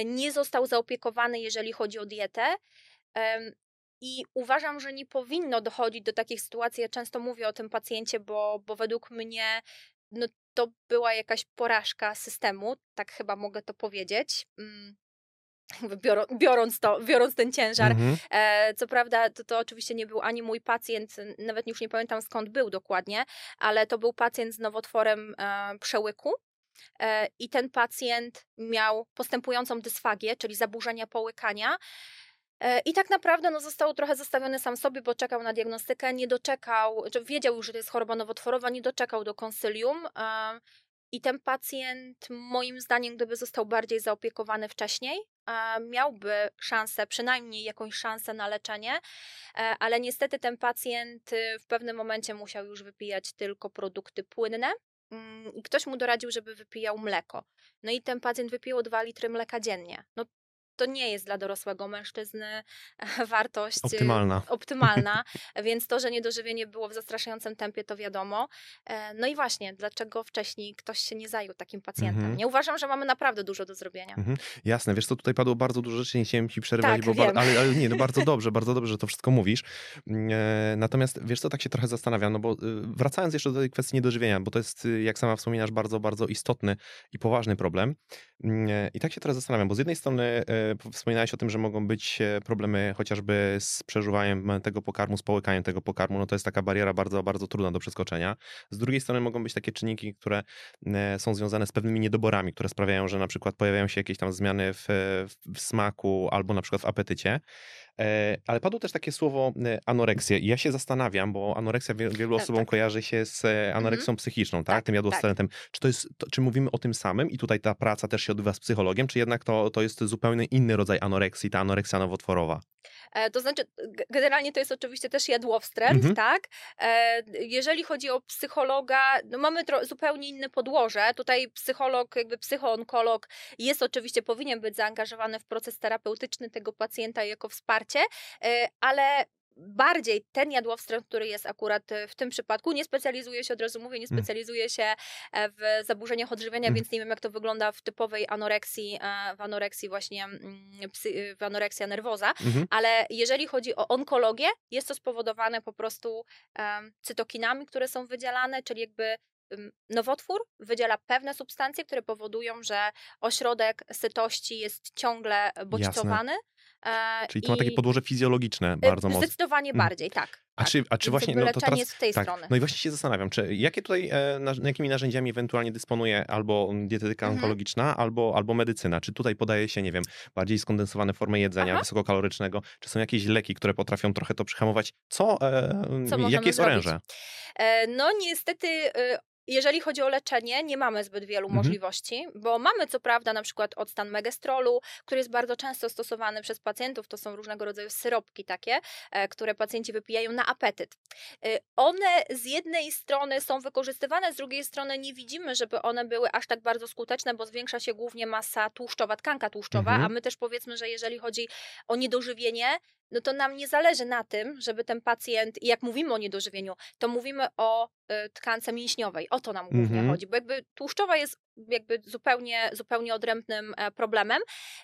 nie został zaopiekowany, jeżeli chodzi o dietę. I uważam, że nie powinno dochodzić do takich sytuacji. Ja często mówię o tym pacjencie, bo, bo według mnie no, to była jakaś porażka systemu, tak chyba mogę to powiedzieć. Mm, biorąc, to, biorąc ten ciężar. Mhm. E, co prawda, to, to oczywiście nie był ani mój pacjent, nawet już nie pamiętam skąd był dokładnie, ale to był pacjent z nowotworem e, przełyku. E, i ten pacjent miał postępującą dysfagię, czyli zaburzenia połykania. E, I tak naprawdę no, został trochę zostawiony sam sobie, bo czekał na diagnostykę, nie doczekał, czy wiedział już, że to jest choroba nowotworowa, nie doczekał do konsylium. e, I ten pacjent, moim zdaniem, gdyby został bardziej zaopiekowany wcześniej, miałby szansę, przynajmniej jakąś szansę na leczenie, e, ale niestety ten pacjent y, w pewnym momencie musiał już wypijać tylko produkty płynne. mm, I ktoś mu doradził, żeby wypijał mleko. No i ten pacjent wypił 2 litry mleka dziennie. No to nie jest dla dorosłego mężczyzny wartość y, Optymalna. optymalna, więc to, że niedożywienie było w zastraszającym tempie, to wiadomo. E, No i właśnie, dlaczego wcześniej ktoś się nie zajął takim pacjentem? Mhm. Nie uważam, że mamy naprawdę dużo do zrobienia. Mhm. Jasne, wiesz co, tutaj padło bardzo dużo rzeczy, nie chciałem ci przerywać, Tak, bo bar- ale, ale nie, no bardzo dobrze, bardzo dobrze, że to wszystko mówisz. Mm, E, natomiast wiesz co, tak się trochę zastanawiam, no bo y, wracając jeszcze do tej kwestii niedożywienia, bo to jest, y, jak sama wspominasz, bardzo, bardzo istotny i poważny problem. Mm, e, I tak się teraz zastanawiam, bo z jednej strony e, wspominałeś o tym, że mogą być e, problemy chociażby z przeżuwaniem tego pokarmu, z połykaniem tego pokarmu, no to jest taka bariera bardzo, bardzo trudna do przeskoczenia. Z drugiej strony mogą być takie czynniki, które są związane z pewnymi niedoborami, które sprawiają, że na przykład pojawiają się jakieś tam zmiany w, w smaku albo na przykład w apetycie. E, Ale padło też takie słowo e, anoreksja i ja się zastanawiam, bo anoreksja wie- wielu E, osobom tak. kojarzy się z e, anoreksją psychiczną, tak? Tak, Tym jadłostrętem. Czy to jest, to, czy mówimy o tym samym i tutaj ta praca też się odbywa z psychologiem, czy jednak to, to jest zupełnie inny rodzaj anoreksji, ta anoreksja nowotworowa? E, To znaczy, generalnie to jest oczywiście też jadłowstręt, Mhm. tak? E, Jeżeli chodzi o psychologa, no mamy zupełnie inne podłoże. Tutaj psycholog, jakby psychoonkolog jest oczywiście, powinien być zaangażowany w proces terapeutyczny tego pacjenta jako wsparcie, e, ale bardziej ten jadłowstręt, który jest akurat e, w tym przypadku, nie specjalizuje się, od razu mówię, nie Mm. specjalizuje się e, w zaburzeniach odżywiania, Mm. więc nie wiem, jak to wygląda w typowej anoreksji, e, w anoreksji właśnie, mm, w anoreksja nerwoza, Mhm. ale jeżeli chodzi o onkologię, jest to spowodowane po prostu cytokinami, które są wydzielane, czyli jakby nowotwór wydziela pewne substancje, które powodują, że ośrodek sytości jest ciągle bodźcowany. e, Czyli to ma takie i, podłoże fizjologiczne e, bardzo mocne. Zdecydowanie Mhm. bardziej, tak. A tak. czy, a czy Więc właśnie, no to teraz, z tej tak, strony. no i właśnie się zastanawiam, czy jakie tutaj, e, na, jakimi narzędziami ewentualnie dysponuje albo dietetyka Mhm. onkologiczna, albo, albo medycyna? Czy tutaj podaje się, nie wiem, bardziej skondensowane formy jedzenia Aha. wysokokalorycznego? Czy są jakieś leki, które potrafią trochę to przyhamować? Co, e, możemy jakie jest oręże? E, No niestety, e, jeżeli chodzi o leczenie, nie mamy zbyt wielu Mhm. możliwości, bo mamy co prawda na przykład odstan megestrolu, który jest bardzo często stosowany przez pacjentów. To są różnego rodzaju syropki takie, e, które pacjenci wypijają na apetyt. E, One z jednej strony są wykorzystywane, z drugiej strony nie widzimy, żeby one były aż tak bardzo skuteczne, bo zwiększa się głównie masa tłuszczowa, tkanka tłuszczowa, Mhm. a my też powiedzmy, że jeżeli chodzi o niedożywienie, no to nam nie zależy na tym, żeby ten pacjent, i jak mówimy o niedożywieniu, to mówimy o y, tkance mięśniowej. O to nam głównie Mhm. chodzi, bo jakby tłuszczowa jest jakby zupełnie, zupełnie odrębnym e, problemem.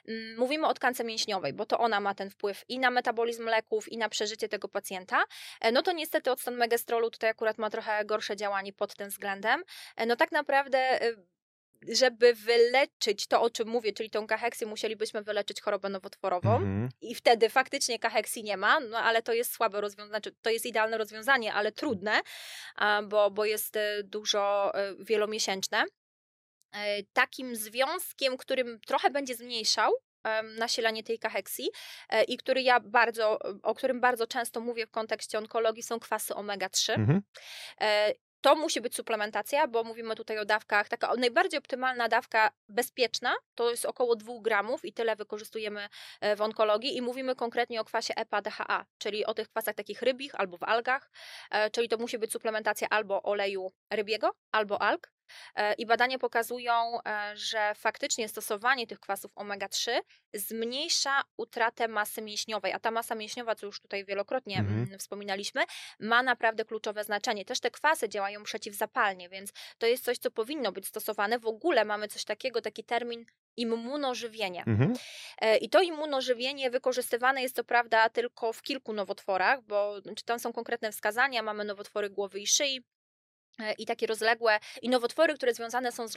Mm, Mówimy o tkance mięśniowej, bo to ona ma ten wpływ i na metabolizm leków, i na przeżycie tego pacjenta. E, No to niestety odstan megestrolu tutaj akurat ma trochę gorsze działanie pod tym względem. E, No tak naprawdę y, żeby wyleczyć to, o czym mówię, czyli tą kaheksję, musielibyśmy wyleczyć chorobę nowotworową Mhm. i wtedy faktycznie kaheksji nie ma, no ale to jest słabe rozwiązanie, znaczy to jest idealne rozwiązanie, ale trudne, bo, bo jest e, dużo e, wielomiesięczne. E, Takim związkiem, którym trochę będzie zmniejszał nasilanie tej kaheksji e, i który ja bardzo, o którym bardzo często mówię w kontekście onkologii, są kwasy omega-3. Mhm. To musi być suplementacja, bo mówimy tutaj o dawkach. Taka najbardziej optymalna dawka bezpieczna to jest około 2 gramów i tyle wykorzystujemy e, w onkologii. I mówimy konkretnie o kwasie EPA-DHA, czyli o tych kwasach takich rybich albo w algach. E, Czyli to musi być suplementacja albo oleju rybiego, albo alg. E, I badania pokazują, e, że faktycznie stosowanie tych kwasów omega-3 zmniejsza utratę masy mięśniowej, a ta masa mięśniowa, co już tutaj wielokrotnie Mhm. mm, wspominaliśmy, ma naprawdę kluczowe znaczenie. Też te kwasy działają przeciwzapalnie, więc to jest coś, co powinno być stosowane. W ogóle mamy coś takiego, taki termin immunożywienie. Mhm. E, I to immunożywienie wykorzystywane jest co prawda tylko w kilku nowotworach, bo czy tam są konkretne wskazania, mamy nowotwory głowy i szyi, i takie rozległe, i nowotwory, które związane są z,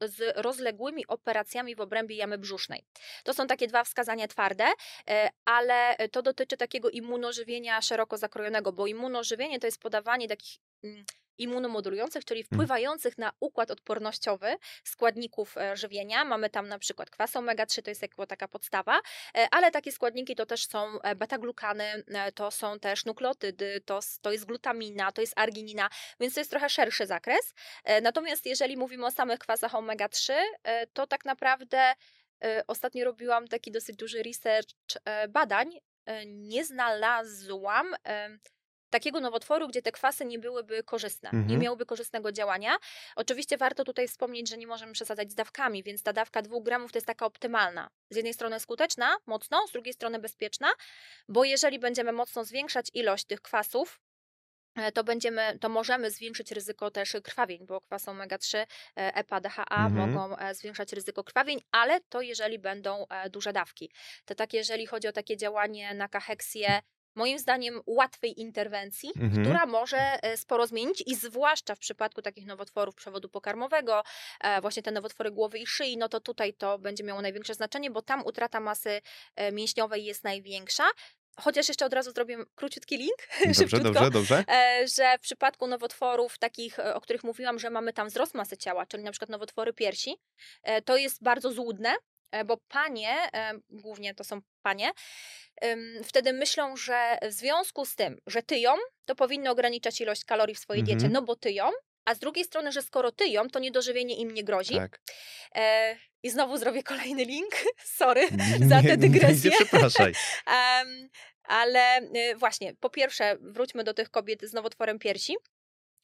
z rozległymi operacjami w obrębie jamy brzusznej. To są takie dwa wskazania twarde, e, ale to dotyczy takiego immunożywienia szeroko zakrojonego, bo immunożywienie to jest podawanie takich mm, immunomodulujących, czyli Mhm. wpływających na układ odpornościowy składników e, żywienia. Mamy tam na przykład kwas omega-3, to jest jakby taka podstawa, e, ale takie składniki to też są e, beta-glukany, to są też nukleotydy, to, to jest glutamina, to jest arginina, więc to jest trochę szerszy zakres. Natomiast jeżeli mówimy o samych kwasach omega-3, e, to tak naprawdę ostatnio robiłam taki dosyć duży research badań. Nie znalazłam takiego nowotworu, gdzie te kwasy nie byłyby korzystne, nie Mhm. miałyby korzystnego działania. Oczywiście warto tutaj wspomnieć, że nie możemy przesadzać z dawkami, więc ta dawka 2 gramów to jest taka optymalna. Z jednej strony skuteczna, mocno, z drugiej strony bezpieczna, bo jeżeli będziemy mocno zwiększać ilość tych kwasów, e, to będziemy, to możemy zwiększyć ryzyko też krwawień, bo kwas omega-3, e, EPA, DHA Mhm. mogą e, zwiększać ryzyko krwawień, ale to jeżeli będą e, duże dawki. To tak, jeżeli chodzi o takie działanie na kaheksję, moim zdaniem łatwej interwencji, Mhm. która może e, sporo zmienić i zwłaszcza w przypadku takich nowotworów przewodu pokarmowego, e, właśnie te nowotwory głowy i szyi, no to tutaj to będzie miało największe znaczenie, bo tam utrata masy e, mięśniowej jest największa. Chociaż jeszcze od razu zrobię króciutki link, Dobrze, szybciutko, dobrze, dobrze. że w przypadku nowotworów takich, o których mówiłam, że mamy tam wzrost masy ciała, czyli na przykład nowotwory piersi, to jest bardzo złudne, bo panie, e, głównie to są panie, wtedy myślą, że w związku z tym, że tyją, to powinny ograniczać ilość kalorii w swojej Mhm. diecie, no bo tyją, a z drugiej strony, że skoro tyją, to niedożywienie im nie grozi. Tak. E, I znowu zrobię kolejny link, sorry. za tę Nie- dygresję. Nie, nie przepraszaj. Em, ale y, właśnie, po pierwsze, wróćmy do tych kobiet z nowotworem piersi.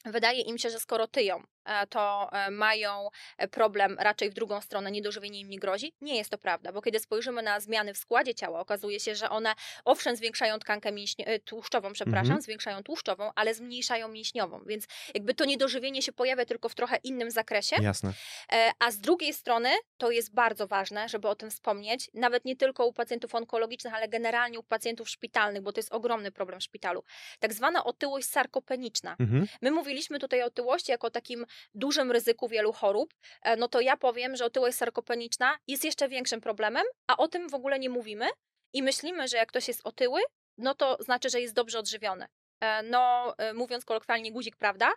Wydaje im się, że skoro tyją, e, to e, mają e, problem raczej w drugą stronę, niedożywienie im nie grozi. Nie jest to prawda, bo kiedy spojrzymy na zmiany w składzie ciała, okazuje się, że one owszem zwiększają tkankę mięśnie, e, tłuszczową, przepraszam, Mhm. zwiększają tłuszczową, ale zmniejszają mięśniową, więc jakby to niedożywienie się pojawia tylko w trochę innym zakresie. Jasne. E, A z drugiej strony to jest bardzo ważne, żeby o tym wspomnieć, nawet nie tylko u pacjentów onkologicznych, ale generalnie u pacjentów szpitalnych, bo to jest ogromny problem w szpitalu. Tak zwana otyłość sarkopeniczna. Mhm. My mówiliśmy tutaj o otyłości jako takim dużym ryzyku wielu chorób, e, no to ja powiem, że otyłość sarkopeniczna jest jeszcze większym problemem, a o tym w ogóle nie mówimy i myślimy, że jak ktoś jest otyły, no to znaczy, że jest dobrze odżywiony. E, No, e, mówiąc kolokwialnie, guzik, prawda?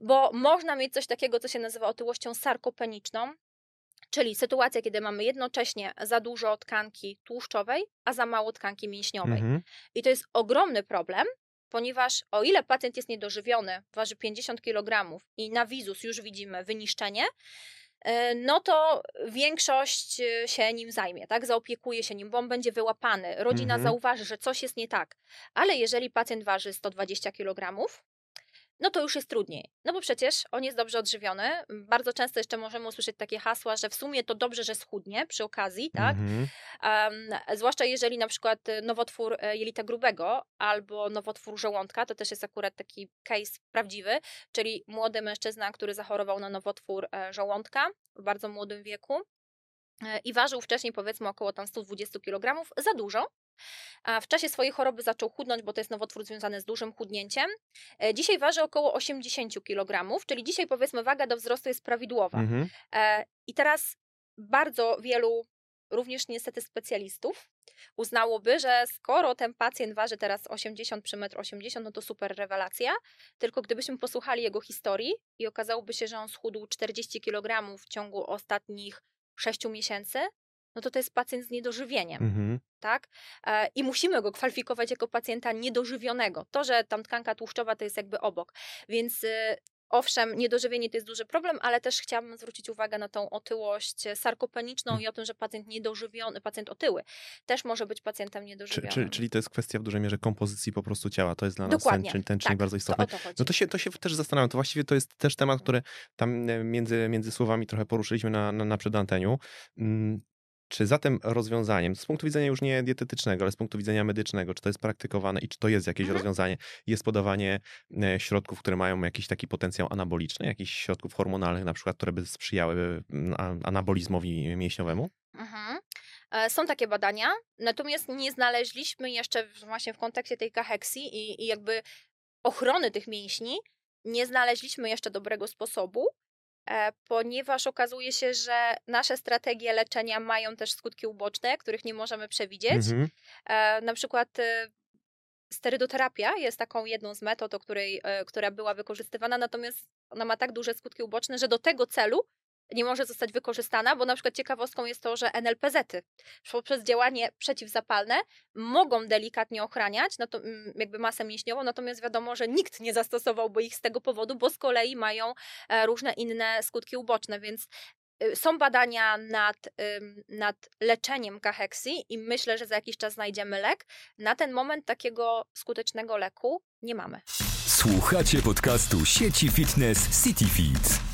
Bo można mieć coś takiego, co się nazywa otyłością sarkopeniczną, czyli sytuacja, kiedy mamy jednocześnie za dużo tkanki tłuszczowej, a za mało tkanki mięśniowej. Mhm. I to jest ogromny problem, ponieważ o ile pacjent jest niedożywiony, waży 50 kg i na wizus już widzimy wyniszczenie, e, no to większość e, się nim zajmie, tak? Zaopiekuje się nim, bo on będzie wyłapany. Rodzina Mhm. zauważy, że coś jest nie tak. Ale jeżeli pacjent waży 120 kg, no to już jest trudniej. No bo przecież on jest dobrze odżywiony. Bardzo często jeszcze możemy usłyszeć takie hasła, że w sumie to dobrze, że schudnie przy okazji, tak? Mhm. Um, zwłaszcza jeżeli na przykład nowotwór e, jelita grubego albo nowotwór żołądka, to też jest akurat taki case prawdziwy, czyli młody mężczyzna, który zachorował na nowotwór e, żołądka w bardzo młodym wieku e, i ważył wcześniej powiedzmy około tam 120 kg, za dużo. A w czasie swojej choroby zaczął chudnąć, bo to jest nowotwór związany z dużym chudnięciem. E, Dzisiaj waży około 80 kg, czyli dzisiaj powiedzmy waga do wzrostu jest prawidłowa. Mhm. E, I teraz bardzo wielu, również niestety specjalistów, uznałoby, że skoro ten pacjent waży teraz 80 przy 1,80 m, no to super rewelacja. Tylko gdybyśmy posłuchali jego historii i okazałoby się, że on schudł 40 kg w ciągu ostatnich 6 miesięcy, no to to jest pacjent z niedożywieniem Mhm. tak? E, I musimy go kwalifikować jako pacjenta niedożywionego. To, że tam tkanka tłuszczowa to jest jakby obok. Więc y, owszem, niedożywienie to jest duży problem, ale też chciałabym zwrócić uwagę na tą otyłość sarkopeniczną Mm. i o tym, że pacjent niedożywiony, pacjent otyły też może być pacjentem Czy, niedożywionym. czy, czyli to jest kwestia w dużej mierze kompozycji po prostu ciała. To jest dla nas ten, Dokładnie, czyn- ten czynnik tak, bardzo to istotny. to. No to się, to się też zastanawiam. To właściwie to jest też temat, który tam e, między, między słowami trochę poruszyliśmy na, na, na przedanteniu. Czy zatem rozwiązaniem, z punktu widzenia już nie dietetycznego, ale z punktu widzenia medycznego, czy to jest praktykowane i czy to jest jakieś Mhm. rozwiązanie, jest podawanie e, środków, które mają jakiś taki potencjał anaboliczny, jakichś środków hormonalnych na przykład, które by sprzyjały mm, anabolizmowi mięśniowemu? Mhm. E, Są takie badania, natomiast nie znaleźliśmy jeszcze właśnie w kontekście tej kaheksji i, i jakby ochrony tych mięśni, nie znaleźliśmy jeszcze dobrego sposobu, ponieważ okazuje się, że nasze strategie leczenia mają też skutki uboczne, których nie możemy przewidzieć. Mhm. E, Na przykład e, sterydoterapia jest taką jedną z metod, której, e, która była wykorzystywana, natomiast ona ma tak duże skutki uboczne, że do tego celu nie może zostać wykorzystana, bo na przykład ciekawostką jest to, że NLPZ-y poprzez działanie przeciwzapalne mogą delikatnie ochraniać no to, mm, jakby masę mięśniową, natomiast wiadomo, że nikt nie zastosowałby ich z tego powodu, bo z kolei mają e, różne inne skutki uboczne, więc y, są badania nad, nad leczeniem kaheksji i myślę, że za jakiś czas znajdziemy lek. Na ten moment takiego skutecznego leku nie mamy. Słuchacie podcastu sieci fitness CityFit.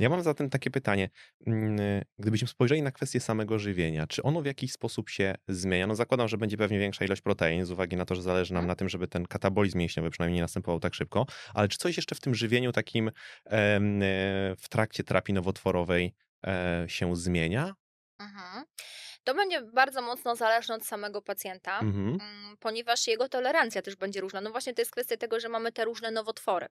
Ja mam zatem takie pytanie. Mm, gdybyśmy spojrzeli na kwestię samego żywienia, czy ono w jakiś sposób się zmienia? No zakładam, że będzie pewnie większa ilość protein, z uwagi na to, że zależy nam mhm. na tym, żeby ten katabolizm mięśniowy przynajmniej nie następował tak szybko, ale czy coś jeszcze w tym żywieniu takim e, w trakcie terapii nowotworowej e, się zmienia? Mhm. To będzie bardzo mocno zależne od samego pacjenta, mhm. Mm, ponieważ jego tolerancja też będzie różna. No właśnie to jest kwestia tego, że mamy te różne nowotwory.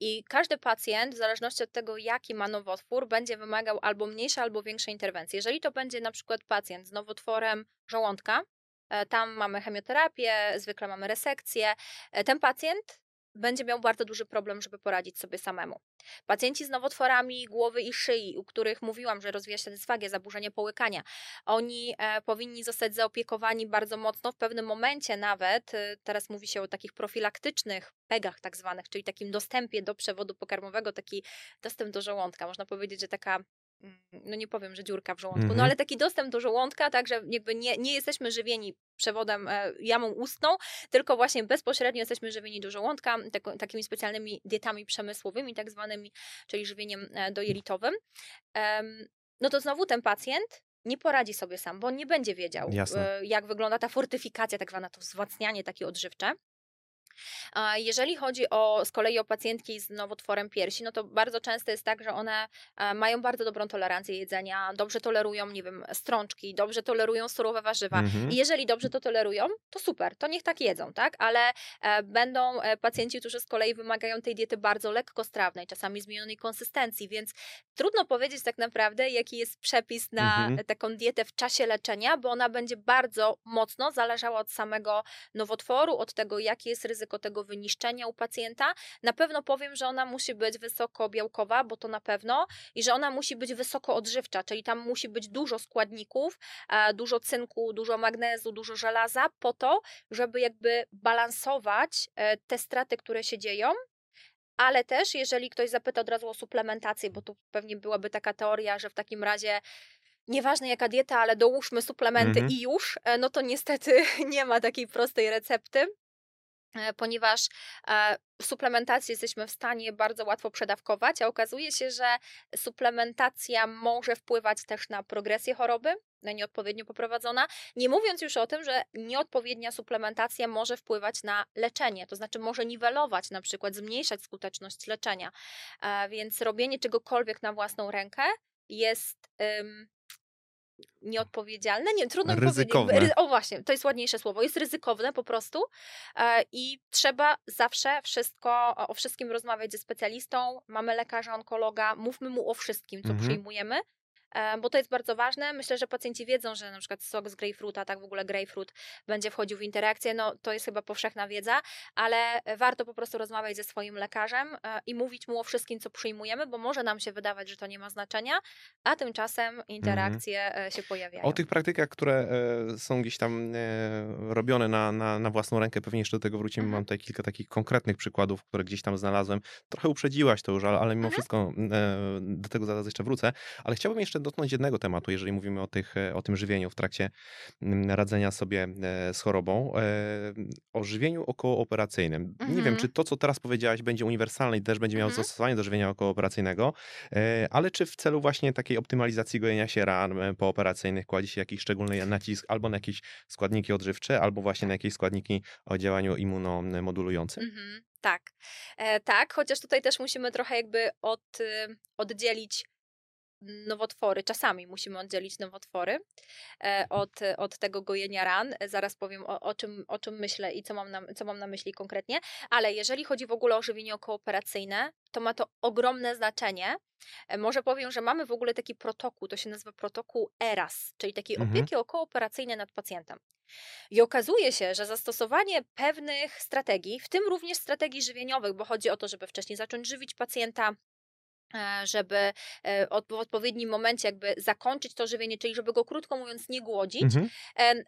I każdy pacjent, w zależności od tego, jaki ma nowotwór, będzie wymagał albo mniejszej, albo większej interwencji. Jeżeli to będzie na przykład pacjent z nowotworem żołądka, e, tam mamy chemioterapię, zwykle mamy resekcję. E, ten pacjent będzie miał bardzo duży problem, żeby poradzić sobie samemu. Pacjenci z nowotworami głowy i szyi, u których mówiłam, że rozwija się dysfagia, zaburzenie połykania, oni e, powinni zostać zaopiekowani bardzo mocno, w pewnym momencie nawet, e, teraz mówi się o takich profilaktycznych pegach tak zwanych, czyli takim dostępie do przewodu pokarmowego, taki dostęp do żołądka. Można powiedzieć, że taka no nie powiem, że dziurka w żołądku, mm no mhm. ale taki dostęp do żołądka, tak, że jakby nie, nie jesteśmy żywieni przewodem e, jamą ustną, tylko właśnie bezpośrednio jesteśmy żywieni do żołądka tak, takimi specjalnymi dietami przemysłowymi, tak zwanymi, czyli żywieniem e, dojelitowym. no to znowu ten pacjent nie poradzi sobie sam, bo on nie będzie wiedział. E, jak wygląda ta fortyfikacja, tak zwana to wzmacnianie takie odżywcze. Jeżeli chodzi o z kolei o pacjentki z nowotworem piersi, no to bardzo często jest tak, że one e, mają bardzo dobrą tolerancję jedzenia, dobrze tolerują, nie wiem, strączki, dobrze tolerują surowe warzywa. Mhm. I jeżeli dobrze to tolerują, to super, to niech tak jedzą, tak? Ale e, będą e, pacjenci, którzy z kolei wymagają tej diety bardzo lekkostrawnej, czasami zmienionej konsystencji, więc trudno powiedzieć tak naprawdę, jaki jest przepis na mhm. taką dietę w czasie leczenia, bo ona będzie bardzo mocno zależała od samego nowotworu, od tego, jaki jest ryzyko tego wyniszczenia u pacjenta. Na pewno powiem, że ona musi być wysoko białkowa, bo to na pewno, i że ona musi być wysoko odżywcza, czyli tam musi być dużo składników, e, dużo cynku, dużo magnezu, dużo żelaza, po to, żeby jakby balansować e, te straty, które się dzieją, ale też jeżeli ktoś zapyta od razu o suplementację, bo tu pewnie byłaby taka teoria, że w takim razie nieważne jaka dieta, ale dołóżmy suplementy -hmm. i już, e, no to niestety nie ma takiej prostej recepty. E, ponieważ e, suplementację jesteśmy w stanie bardzo łatwo przedawkować, a okazuje się, że suplementacja może wpływać też na progresję choroby, nieodpowiednio poprowadzona, nie mówiąc już o tym, że nieodpowiednia suplementacja może wpływać na leczenie, to znaczy może niwelować, na przykład zmniejszać skuteczność leczenia. E, więc robienie czegokolwiek na własną rękę jest nieodpowiedzialne, nie, trudno ryzykowne. powiedzieć. O właśnie, to jest ładniejsze słowo. Jest ryzykowne po prostu e, i trzeba zawsze wszystko, o wszystkim rozmawiać ze specjalistą. Mamy lekarza, onkologa, mówmy mu o wszystkim, co mhm. przyjmujemy, bo to jest bardzo ważne. Myślę, że pacjenci wiedzą, że na przykład sok z grejpfruta, tak w ogóle grejpfrut będzie wchodził w interakcję, no to jest chyba powszechna wiedza, ale warto po prostu rozmawiać ze swoim lekarzem e, i mówić mu o wszystkim, co przyjmujemy, bo może nam się wydawać, że to nie ma znaczenia, a tymczasem interakcje mhm. się pojawiają. O tych praktykach, które są gdzieś tam robione na, na, na własną rękę, pewnie jeszcze do tego wrócimy. Mhm. Mam tutaj kilka takich konkretnych przykładów, które gdzieś tam znalazłem. Trochę uprzedziłaś to już, ale, ale mimo mhm. wszystko do tego zaraz jeszcze wrócę. Ale chciałbym jeszcze dotknąć jednego tematu, jeżeli mówimy o, tych, e, o tym żywieniu w trakcie mm, radzenia sobie e, z chorobą. E, o żywieniu okołooperacyjnym. Mhm. Nie wiem, mhm. czy to, co teraz powiedziałaś, będzie uniwersalne i też będzie miało mhm. zastosowanie do żywienia okołooperacyjnego, ale czy w celu właśnie takiej optymalizacji gojenia się ran pooperacyjnych kładzie się jakiś szczególny nacisk albo na jakieś składniki odżywcze, albo właśnie na jakieś składniki o działaniu immunomodulującym? Mhm. Tak, e, tak, chociaż tutaj też musimy trochę jakby od, y, oddzielić nowotwory, czasami musimy oddzielić nowotwory e, od, od tego gojenia ran. Zaraz powiem o, o, czym, o czym myślę i co mam, na, co mam na myśli konkretnie, ale jeżeli chodzi w ogóle o żywienie okooperacyjne, to ma to ogromne znaczenie. E, może powiem, że mamy w ogóle taki protokół, to się nazywa protokół ERAS, czyli takiej Mhm. opieki okooperacyjnej nad pacjentem. I okazuje się, że zastosowanie pewnych strategii, w tym również strategii żywieniowych, bo chodzi o to, żeby wcześniej zacząć żywić pacjenta, żeby e, w odpowiednim momencie jakby zakończyć to żywienie, czyli żeby go krótko mówiąc nie głodzić, Mhm.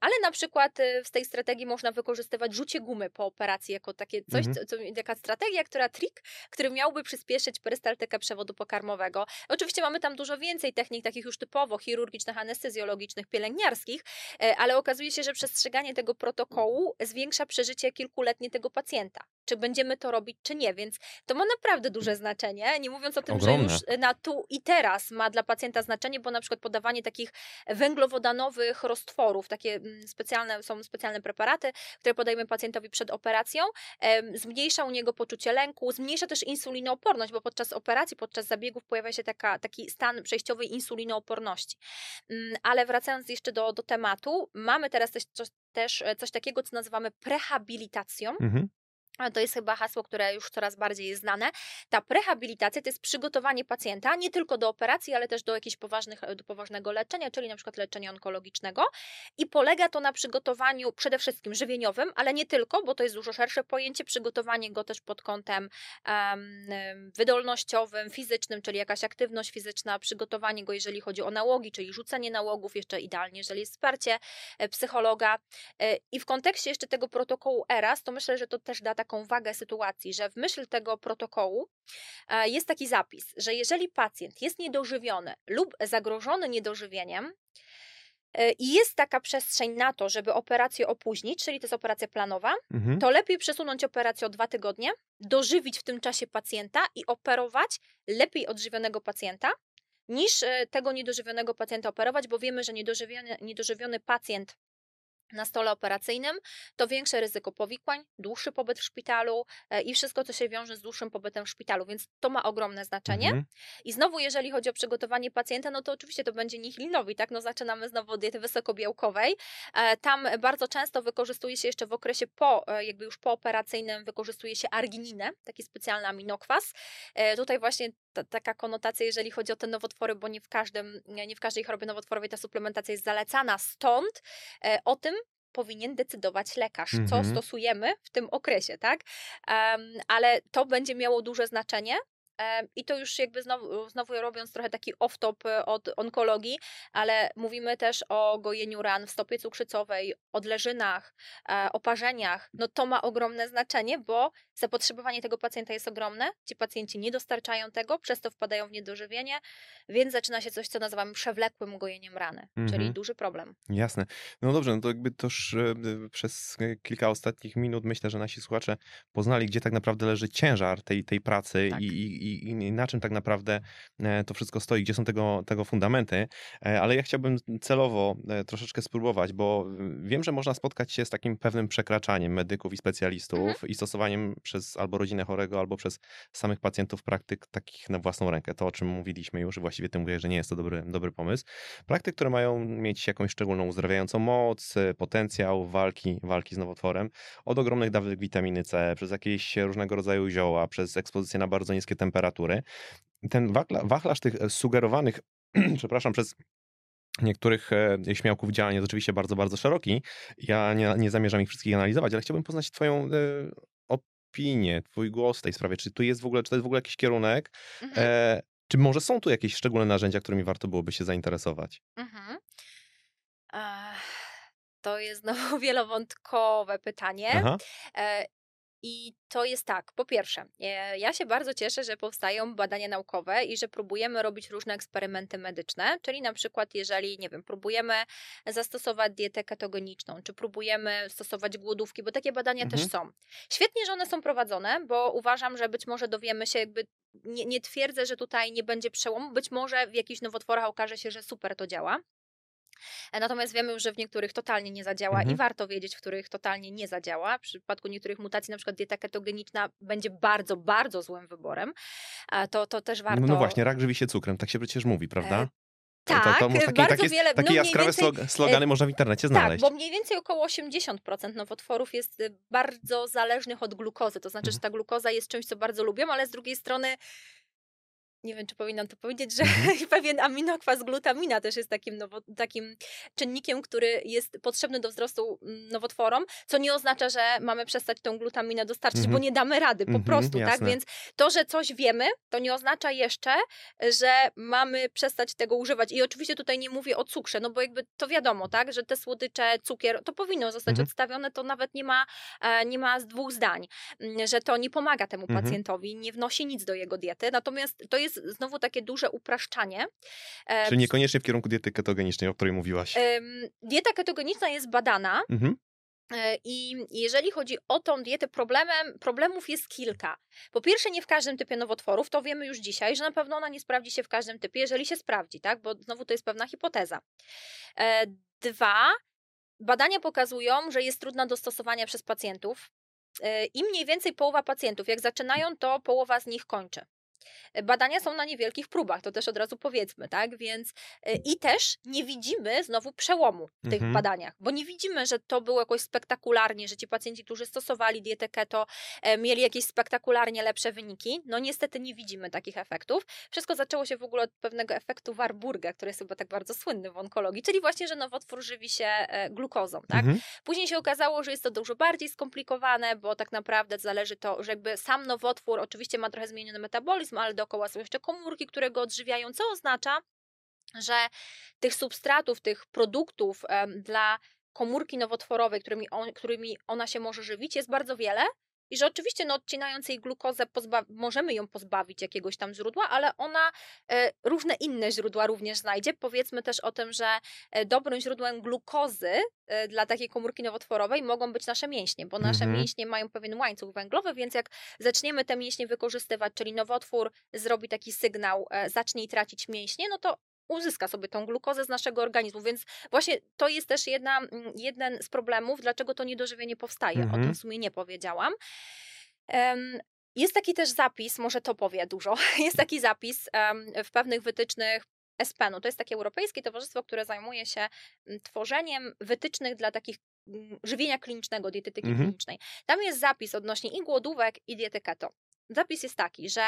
Ale na przykład y, w tej strategii można wykorzystywać rzucie gumy po operacji jako takie coś, Mhm. co, taka strategia, która trik, który miałby przyspieszyć perystaltykę przewodu pokarmowego. Oczywiście mamy tam dużo więcej technik takich już typowo chirurgicznych, anestezjologicznych, pielęgniarskich, e, ale okazuje się, że przestrzeganie tego protokołu zwiększa przeżycie kilkuletnie tego pacjenta. Czy będziemy to robić, czy nie, więc to ma naprawdę duże znaczenie, nie mówiąc o tym, Ogromne. że już na tu i teraz ma dla pacjenta znaczenie, bo na przykład podawanie takich węglowodanowych roztworów, takie mm, specjalne, są specjalne preparaty, które podajemy pacjentowi przed operacją, zmniejsza u niego poczucie lęku, zmniejsza też insulinooporność, bo podczas operacji, podczas zabiegów pojawia się taka, taki stan przejściowej insulinooporności. Mm, Ale wracając jeszcze do, do tematu, mamy teraz też, coś- też e, coś takiego, co nazywamy prehabilitacją. Mhm. To jest chyba hasło, które już coraz bardziej jest znane. Ta prehabilitacja to jest przygotowanie pacjenta nie tylko do operacji, ale też do jakiegoś poważnych, do poważnego leczenia, czyli na przykład leczenia onkologicznego. I polega to na przygotowaniu przede wszystkim żywieniowym, ale nie tylko, bo to jest dużo szersze pojęcie, przygotowanie go też pod kątem em, em, wydolnościowym, fizycznym, czyli jakaś aktywność fizyczna, przygotowanie go, jeżeli chodzi o nałogi, czyli rzucenie nałogów, jeszcze idealnie, jeżeli jest wsparcie e, psychologa. E, I w kontekście jeszcze tego protokołu ERAS, to myślę, że to też da taką wagę sytuacji, że w myśl tego protokołu e, jest taki zapis, że jeżeli pacjent jest niedożywiony lub zagrożony niedożywieniem, e, i jest taka przestrzeń na to, żeby operację opóźnić, czyli to jest operacja planowa, Mhm. to lepiej przesunąć operację o dwa tygodnie, dożywić w tym czasie pacjenta i operować lepiej odżywionego pacjenta, niż e, tego niedożywionego pacjenta operować, bo wiemy, że niedożywiony, niedożywiony pacjent na stole operacyjnym, to większe ryzyko powikłań, dłuższy pobyt w szpitalu e, i wszystko, co się wiąże z dłuższym pobytem w szpitalu, więc to ma ogromne znaczenie. Mhm. I znowu, jeżeli chodzi o przygotowanie pacjenta, no to oczywiście to będzie nihilinowi, tak? No zaczynamy znowu od diety wysokobiałkowej. E, Tam bardzo często wykorzystuje się jeszcze w okresie po, e, jakby już pooperacyjnym, wykorzystuje się argininę, taki specjalny aminokwas. Tutaj właśnie ta, taka konotacja, jeżeli chodzi o te nowotwory, bo nie w, każdym, nie w każdej chorobie nowotworowej ta suplementacja jest zalecana, stąd e, o tym powinien decydować lekarz, co Mhm. stosujemy w tym okresie, tak? Em, ale to będzie miało duże znaczenie. I to już jakby znowu, znowu robiąc trochę taki off-top e, od onkologii, ale mówimy też o gojeniu ran w stopie cukrzycowej, odleżynach, e, oparzeniach. No to ma ogromne znaczenie, bo zapotrzebowanie tego pacjenta jest ogromne. Ci pacjenci nie dostarczają tego, przez to wpadają w niedożywienie, więc zaczyna się coś, co nazywamy przewlekłym gojeniem rany, czyli Mhm. duży problem. Jasne. No dobrze, no to jakby toż e, przez e, kilka ostatnich minut myślę, że nasi słuchacze poznali, gdzie tak naprawdę leży ciężar tej, tej pracy Tak. i, i, i, na czym tak naprawdę e, to wszystko stoi, gdzie są tego, tego fundamenty. Ale ja chciałbym celowo troszeczkę spróbować, bo wiem, że można spotkać się z takim pewnym przekraczaniem medyków i specjalistów Mhm. i stosowaniem przez albo rodzinę chorego, albo przez samych pacjentów praktyk takich na własną rękę. To, o czym mówiliśmy już, właściwie ty mówię, że nie jest to dobry, dobry pomysł. Praktyk, które mają mieć jakąś szczególną uzdrawiającą moc, e, potencjał walki, walki z nowotworem, od ogromnych dawek witaminy C, przez jakieś różnego rodzaju zioła, przez ekspozycję na bardzo niskie temperatury. Ten wachla, wachlarz tych e, sugerowanych, przepraszam, przez niektórych e, śmiałków działań jest oczywiście bardzo, bardzo szeroki. Ja nie, nie zamierzam ich wszystkich analizować, ale chciałbym poznać twoją opinię, twój głos w tej sprawie. Czy tu jest w ogóle, czy to jest w ogóle jakiś kierunek? Mhm. E, czy może są tu jakieś szczególne narzędzia, którymi warto byłoby się zainteresować? Mhm. To jest znowu wielowątkowe pytanie. Aha. E, I to jest tak, po pierwsze, e, ja się bardzo cieszę, że powstają badania naukowe i że próbujemy robić różne eksperymenty medyczne, czyli na przykład jeżeli, nie wiem, próbujemy zastosować dietę ketogeniczną, czy próbujemy stosować głodówki, bo takie badania Mhm. też są. Świetnie, że one są prowadzone, bo uważam, że być może dowiemy się jakby nie, nie twierdzę, że tutaj nie będzie przełomu, być może w jakichś nowotworach okaże się, że super to działa. E, Natomiast wiemy już, że w niektórych totalnie nie zadziała Mhm. i warto wiedzieć, w których totalnie nie zadziała. W przypadku niektórych mutacji, na przykład dieta ketogeniczna będzie bardzo, bardzo złym wyborem. To, to też warto. No, no właśnie, rak żywi się cukrem, tak się przecież mówi, prawda? E, Tak, to, to może takie, bardzo takie, wiele. takie no jaskrawe więcej, slog- slogany można w internecie znaleźć. Tak, bo mniej więcej około 80% nowotworów jest y, bardzo zależnych od glukozy. To znaczy, Mhm. że ta glukoza jest czymś, co bardzo lubią, ale z drugiej strony nie wiem, czy powinnam to powiedzieć, że Mhm. pewien aminokwas glutamina też jest takim, nowo, takim czynnikiem, który jest potrzebny do wzrostu mm, nowotworom, co nie oznacza, że mamy przestać tą glutaminę dostarczyć, Mhm. bo nie damy rady po Mhm, prostu, tak? jasne. Więc to, że coś wiemy, to nie oznacza jeszcze, że mamy przestać tego używać. I oczywiście tutaj nie mówię o cukrze, no bo jakby to wiadomo, tak, że te słodycze, cukier, to powinno zostać Mhm. odstawione, to nawet nie ma, e, nie ma z dwóch zdań, mm, że to nie pomaga temu Mhm. pacjentowi, nie wnosi nic do jego diety, natomiast to jest znowu takie duże upraszczanie. E, Czyli niekoniecznie w kierunku diety ketogenicznej, o której mówiłaś. Dieta ketogeniczna jest badana, Mhm. E, I jeżeli chodzi o tą dietę, problemem, problemów jest kilka. Po pierwsze, nie w każdym typie nowotworów, to wiemy już dzisiaj, że na pewno ona nie sprawdzi się w każdym typie, jeżeli się sprawdzi, tak? Bo znowu to jest pewna hipoteza. E, Dwa, badania pokazują, że jest trudna do stosowania przez pacjentów. I mniej więcej połowa pacjentów, jak zaczynają, to połowa z nich kończy. Badania są na niewielkich próbach, to też od razu powiedzmy, tak? Więc e, i też nie widzimy znowu przełomu w tych Mhm. badaniach, bo nie widzimy, że to było jakoś spektakularnie, że ci pacjenci, którzy stosowali dietę keto, e, mieli jakieś spektakularnie lepsze wyniki. No niestety nie widzimy takich efektów. Wszystko zaczęło się w ogóle od pewnego efektu Warburga, który jest chyba tak bardzo słynny w onkologii, czyli właśnie, że nowotwór żywi się e, glukozą, tak? Mhm. Później się okazało, że jest to dużo bardziej skomplikowane, bo tak naprawdę zależy to, że jakby sam nowotwór oczywiście ma trochę zmieniony metabolizm, ale dookoła są jeszcze komórki, które go odżywiają, co oznacza, że tych substratów, tych produktów dla komórki nowotworowej, którymi, on, którymi ona się może żywić, jest bardzo wiele. I że oczywiście, no, odcinając jej glukozę, możemy ją pozbawić jakiegoś tam źródła, ale ona e, różne inne źródła również znajdzie. Powiedzmy też o tym, że e, dobrym źródłem glukozy e, dla takiej komórki nowotworowej mogą być nasze mięśnie, bo nasze Mhm. mięśnie mają pewien łańcuch węglowy, więc jak zaczniemy te mięśnie wykorzystywać, czyli nowotwór zrobi taki sygnał, e, zacznij tracić mięśnie, no to uzyska sobie tą glukozę z naszego organizmu, więc właśnie to jest też jedna, mm, jeden z problemów, dlaczego to niedożywienie powstaje. O Mhm. tym w sumie nie powiedziałam. Em, Jest taki też zapis, może to powie dużo, jest taki zapis em, w pewnych wytycznych ESPEN-u. To jest takie europejskie towarzystwo, które zajmuje się mm, tworzeniem wytycznych dla takich mm, żywienia klinicznego, dietetyki Mhm. klinicznej. Tam jest zapis odnośnie i głodówek, i diety keto. Zapis jest taki, że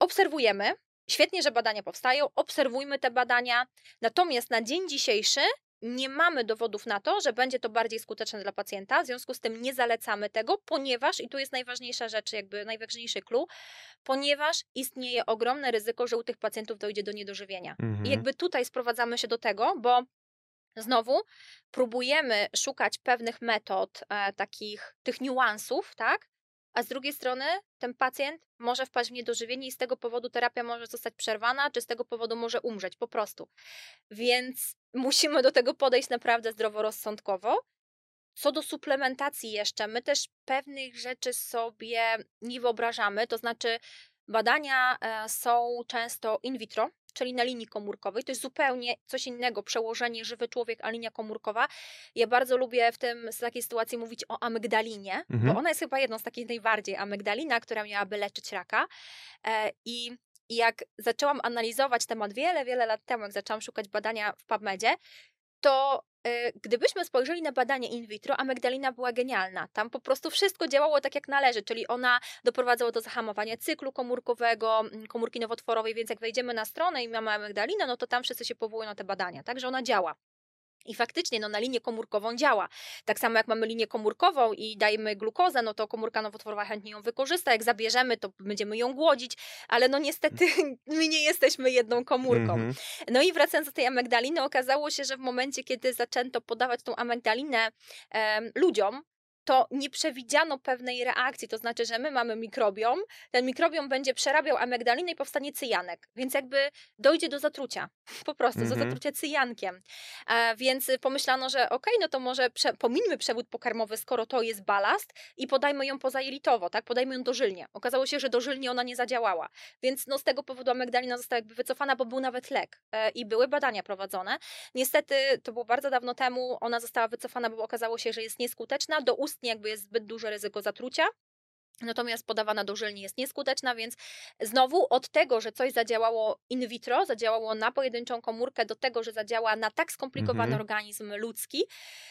obserwujemy, świetnie, że badania powstają, obserwujmy te badania, natomiast na dzień dzisiejszy nie mamy dowodów na to, że będzie to bardziej skuteczne dla pacjenta, w związku z tym nie zalecamy tego, ponieważ, i tu jest najważniejsza rzecz, jakby najważniejszy clue, ponieważ istnieje ogromne ryzyko, że u tych pacjentów dojdzie do niedożywienia. Mhm. I jakby tutaj sprowadzamy się do tego, bo znowu próbujemy szukać pewnych metod, e, takich tych niuansów, tak? A z drugiej strony ten pacjent może wpaść w niedożywienie i z tego powodu terapia może zostać przerwana, czy z tego powodu może umrzeć po prostu. Więc musimy do tego podejść naprawdę zdroworozsądkowo. Co do suplementacji jeszcze, my też pewnych rzeczy sobie nie wyobrażamy, to znaczy badania e, są często in vitro, czyli na linii komórkowej. To jest zupełnie coś innego, przełożenie żywy człowiek, a linia komórkowa. Ja bardzo lubię w tym z takiej sytuacji mówić o amygdalinie, Mhm. bo ona jest chyba jedną z takich najbardziej amygdalina, która miałaby leczyć raka. E, I jak zaczęłam analizować temat wiele, wiele lat temu, jak zaczęłam szukać badania w PubMedzie, to gdybyśmy spojrzeli na badanie in vitro, amygdalina była genialna. Tam po prostu wszystko działało tak, jak należy, czyli ona doprowadzała do zahamowania cyklu komórkowego, mm, komórki nowotworowej, więc jak wejdziemy na stronę i mamy amygdalinę, no to tam wszyscy się powołują na te badania, także ona działa. I faktycznie no, na linię komórkową działa. Tak samo jak mamy linię komórkową i dajemy glukozę, no to komórka nowotworowa chętnie ją wykorzysta. Jak zabierzemy, to będziemy ją głodzić, ale no niestety my nie jesteśmy jedną komórką. Mhm. No i wracając do tej amygdaliny, okazało się, że w momencie, kiedy zaczęto podawać tą amygdalinę em, ludziom, to nie przewidziano pewnej reakcji, to znaczy, że my mamy mikrobiom, ten mikrobiom będzie przerabiał amygdalinę i powstanie cyjanek, więc jakby dojdzie do zatrucia, po prostu, do Mhm. zatrucia cyjankiem. E, więc pomyślano, że okej, no to może prze, pomińmy przewód pokarmowy, skoro to jest balast i podajmy ją pozajelitowo, tak, podajmy ją dożylnie. Okazało się, że dożylnie ona nie zadziałała, więc no z tego powodu amygdalina została jakby wycofana, bo był nawet lek e, i były badania prowadzone. Niestety, to było bardzo dawno temu, ona została wycofana, bo okazało się, że jest nieskuteczna, jakby jest zbyt duże ryzyko zatrucia. Natomiast podawana dożylnie jest nieskuteczna, więc znowu od tego, że coś zadziałało in vitro, zadziałało na pojedynczą komórkę, do tego, że zadziała na tak skomplikowany Mhm. organizm ludzki,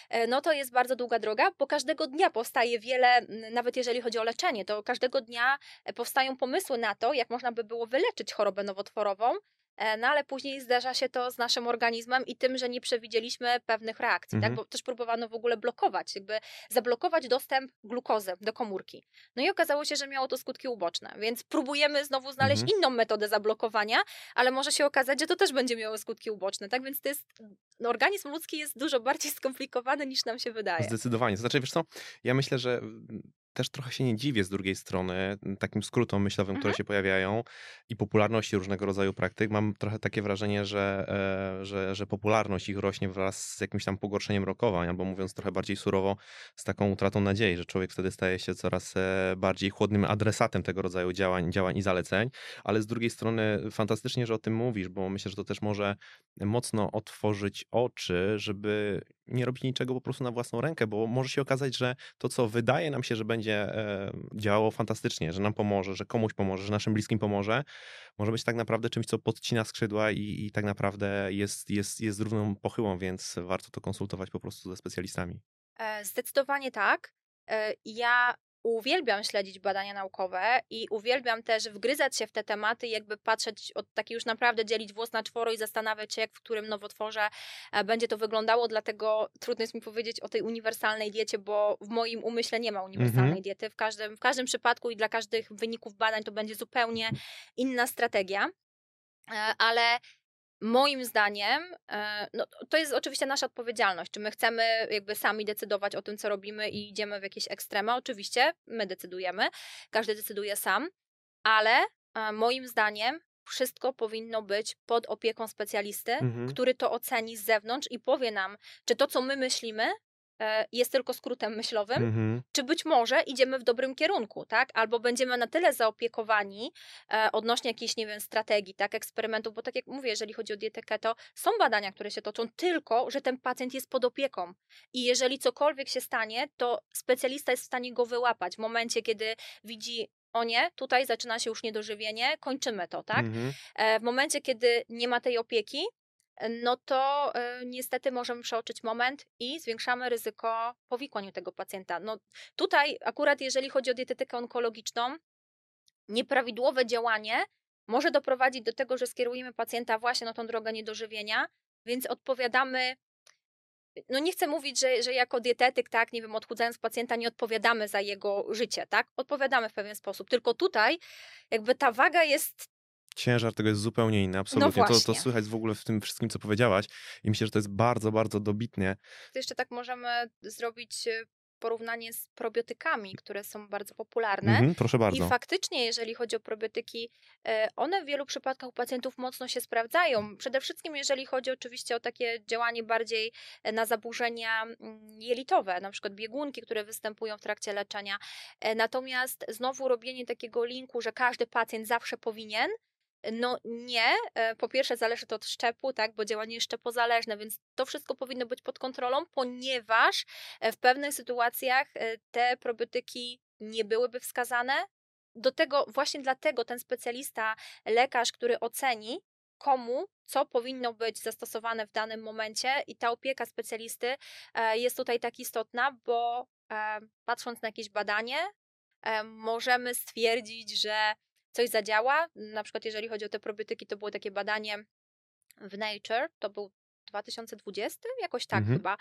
e, no to jest bardzo długa droga, bo każdego dnia powstaje wiele, nawet jeżeli chodzi o leczenie, to każdego dnia e, powstają pomysły na to, jak można by było wyleczyć chorobę nowotworową, no ale później zdarza się to z naszym organizmem i tym, że nie przewidzieliśmy pewnych reakcji, Mhm. tak? bo też próbowano w ogóle blokować, jakby zablokować dostęp glukozy do komórki. No i okazało się, że miało to skutki uboczne, więc próbujemy znowu znaleźć Mhm. inną metodę zablokowania, ale może się okazać, że to też będzie miało skutki uboczne, tak? Więc to jest, no, organizm ludzki jest dużo bardziej skomplikowany niż nam się wydaje. Zdecydowanie. To znaczy, wiesz co, ja myślę, że mm, też trochę się nie dziwię z drugiej strony takim skrótom myślowym, które Mhm. się pojawiają i popularności różnego rodzaju praktyk. Mam trochę takie wrażenie, że, e, że, że popularność ich rośnie wraz z jakimś tam pogorszeniem rokowań, albo mówiąc trochę bardziej surowo, z taką utratą nadziei, że człowiek wtedy staje się coraz e, bardziej chłodnym adresatem tego rodzaju działań, działań i zaleceń. Ale z drugiej strony fantastycznie, że o tym mówisz, bo myślę, że to też może mocno otworzyć oczy, żeby nie robić niczego po prostu na własną rękę, bo może się okazać, że to, co wydaje nam się, że będzie działało fantastycznie, że nam pomoże, że komuś pomoże, że naszym bliskim pomoże, może być tak naprawdę czymś, co podcina skrzydła i, i tak naprawdę jest, jest, jest równą pochyłą, więc warto to konsultować po prostu ze specjalistami. E, Zdecydowanie tak. E, Ja uwielbiam śledzić badania naukowe i uwielbiam też wgryzać się w te tematy, jakby patrzeć od takiej już naprawdę dzielić włos na czworo i zastanawiać się, jak w którym nowotworze e, będzie to wyglądało. Dlatego trudno jest mi powiedzieć o tej uniwersalnej diecie, bo w moim umyśle nie ma uniwersalnej Mhm. diety. W każdym, w każdym przypadku i dla każdych wyników badań to będzie zupełnie inna strategia. E, Ale Moim zdaniem, e, no, to jest oczywiście nasza odpowiedzialność. Czy my chcemy jakby sami decydować o tym, co robimy i idziemy w jakieś ekstrema? Oczywiście, my decydujemy, każdy decyduje sam, ale e, moim zdaniem wszystko powinno być pod opieką specjalisty, Mhm. który to oceni z zewnątrz i powie nam, czy to, co my myślimy, jest tylko skrótem myślowym, Mhm. czy być może idziemy w dobrym kierunku, tak? Albo będziemy na tyle zaopiekowani e, odnośnie jakiejś, nie wiem, strategii, tak, eksperymentów, bo tak jak mówię, jeżeli chodzi o dietę keto, są badania, które się toczą, tylko, że ten pacjent jest pod opieką. I jeżeli cokolwiek się stanie, to specjalista jest w stanie go wyłapać w momencie, kiedy widzi, o nie, tutaj zaczyna się już niedożywienie, kończymy to, tak? Mhm. E, W momencie, kiedy nie ma tej opieki, e, no to e, niestety możemy przeoczyć moment i zwiększamy ryzyko powikłań u tego pacjenta. No tutaj akurat jeżeli chodzi o dietetykę onkologiczną, nieprawidłowe działanie może doprowadzić do tego, że skierujemy pacjenta właśnie na tą drogę niedożywienia, więc odpowiadamy no nie chcę mówić, że, że jako dietetyk, tak, nie wiem, odchudzając pacjenta, nie odpowiadamy za jego życie, tak? Odpowiadamy w pewien sposób. Tylko tutaj jakby ta waga jest Ciężar tego jest zupełnie inny, absolutnie. to, to No właśnie. słychać w ogóle w tym wszystkim, co powiedziałaś i myślę, że to jest bardzo, bardzo dobitnie. To jeszcze tak możemy zrobić e, porównanie z probiotykami, które są bardzo popularne. Mhm, proszę bardzo. I faktycznie, jeżeli chodzi o probiotyki, e, one w wielu przypadkach u pacjentów mocno się sprawdzają. Przede wszystkim, jeżeli chodzi oczywiście o takie działanie bardziej e, na zaburzenia mm, jelitowe, na przykład biegunki, które występują w trakcie leczenia. E, Natomiast znowu robienie takiego linku, że każdy pacjent zawsze powinien, no nie. E, Po pierwsze zależy to od szczepu, tak, bo działanie jest szczepozależne, więc to wszystko powinno być pod kontrolą, ponieważ e, w pewnych sytuacjach e, te probiotyki nie byłyby wskazane. Do tego, właśnie dlatego ten specjalista, lekarz, który oceni, komu, co powinno być zastosowane w danym momencie i ta opieka specjalisty jest tutaj tak istotna, bo patrząc na jakieś badanie, możemy stwierdzić, że coś zadziała. Na przykład jeżeli chodzi o te probiotyki, to było takie badanie w Nature, to był 2020, jakoś tak Mhm. chyba.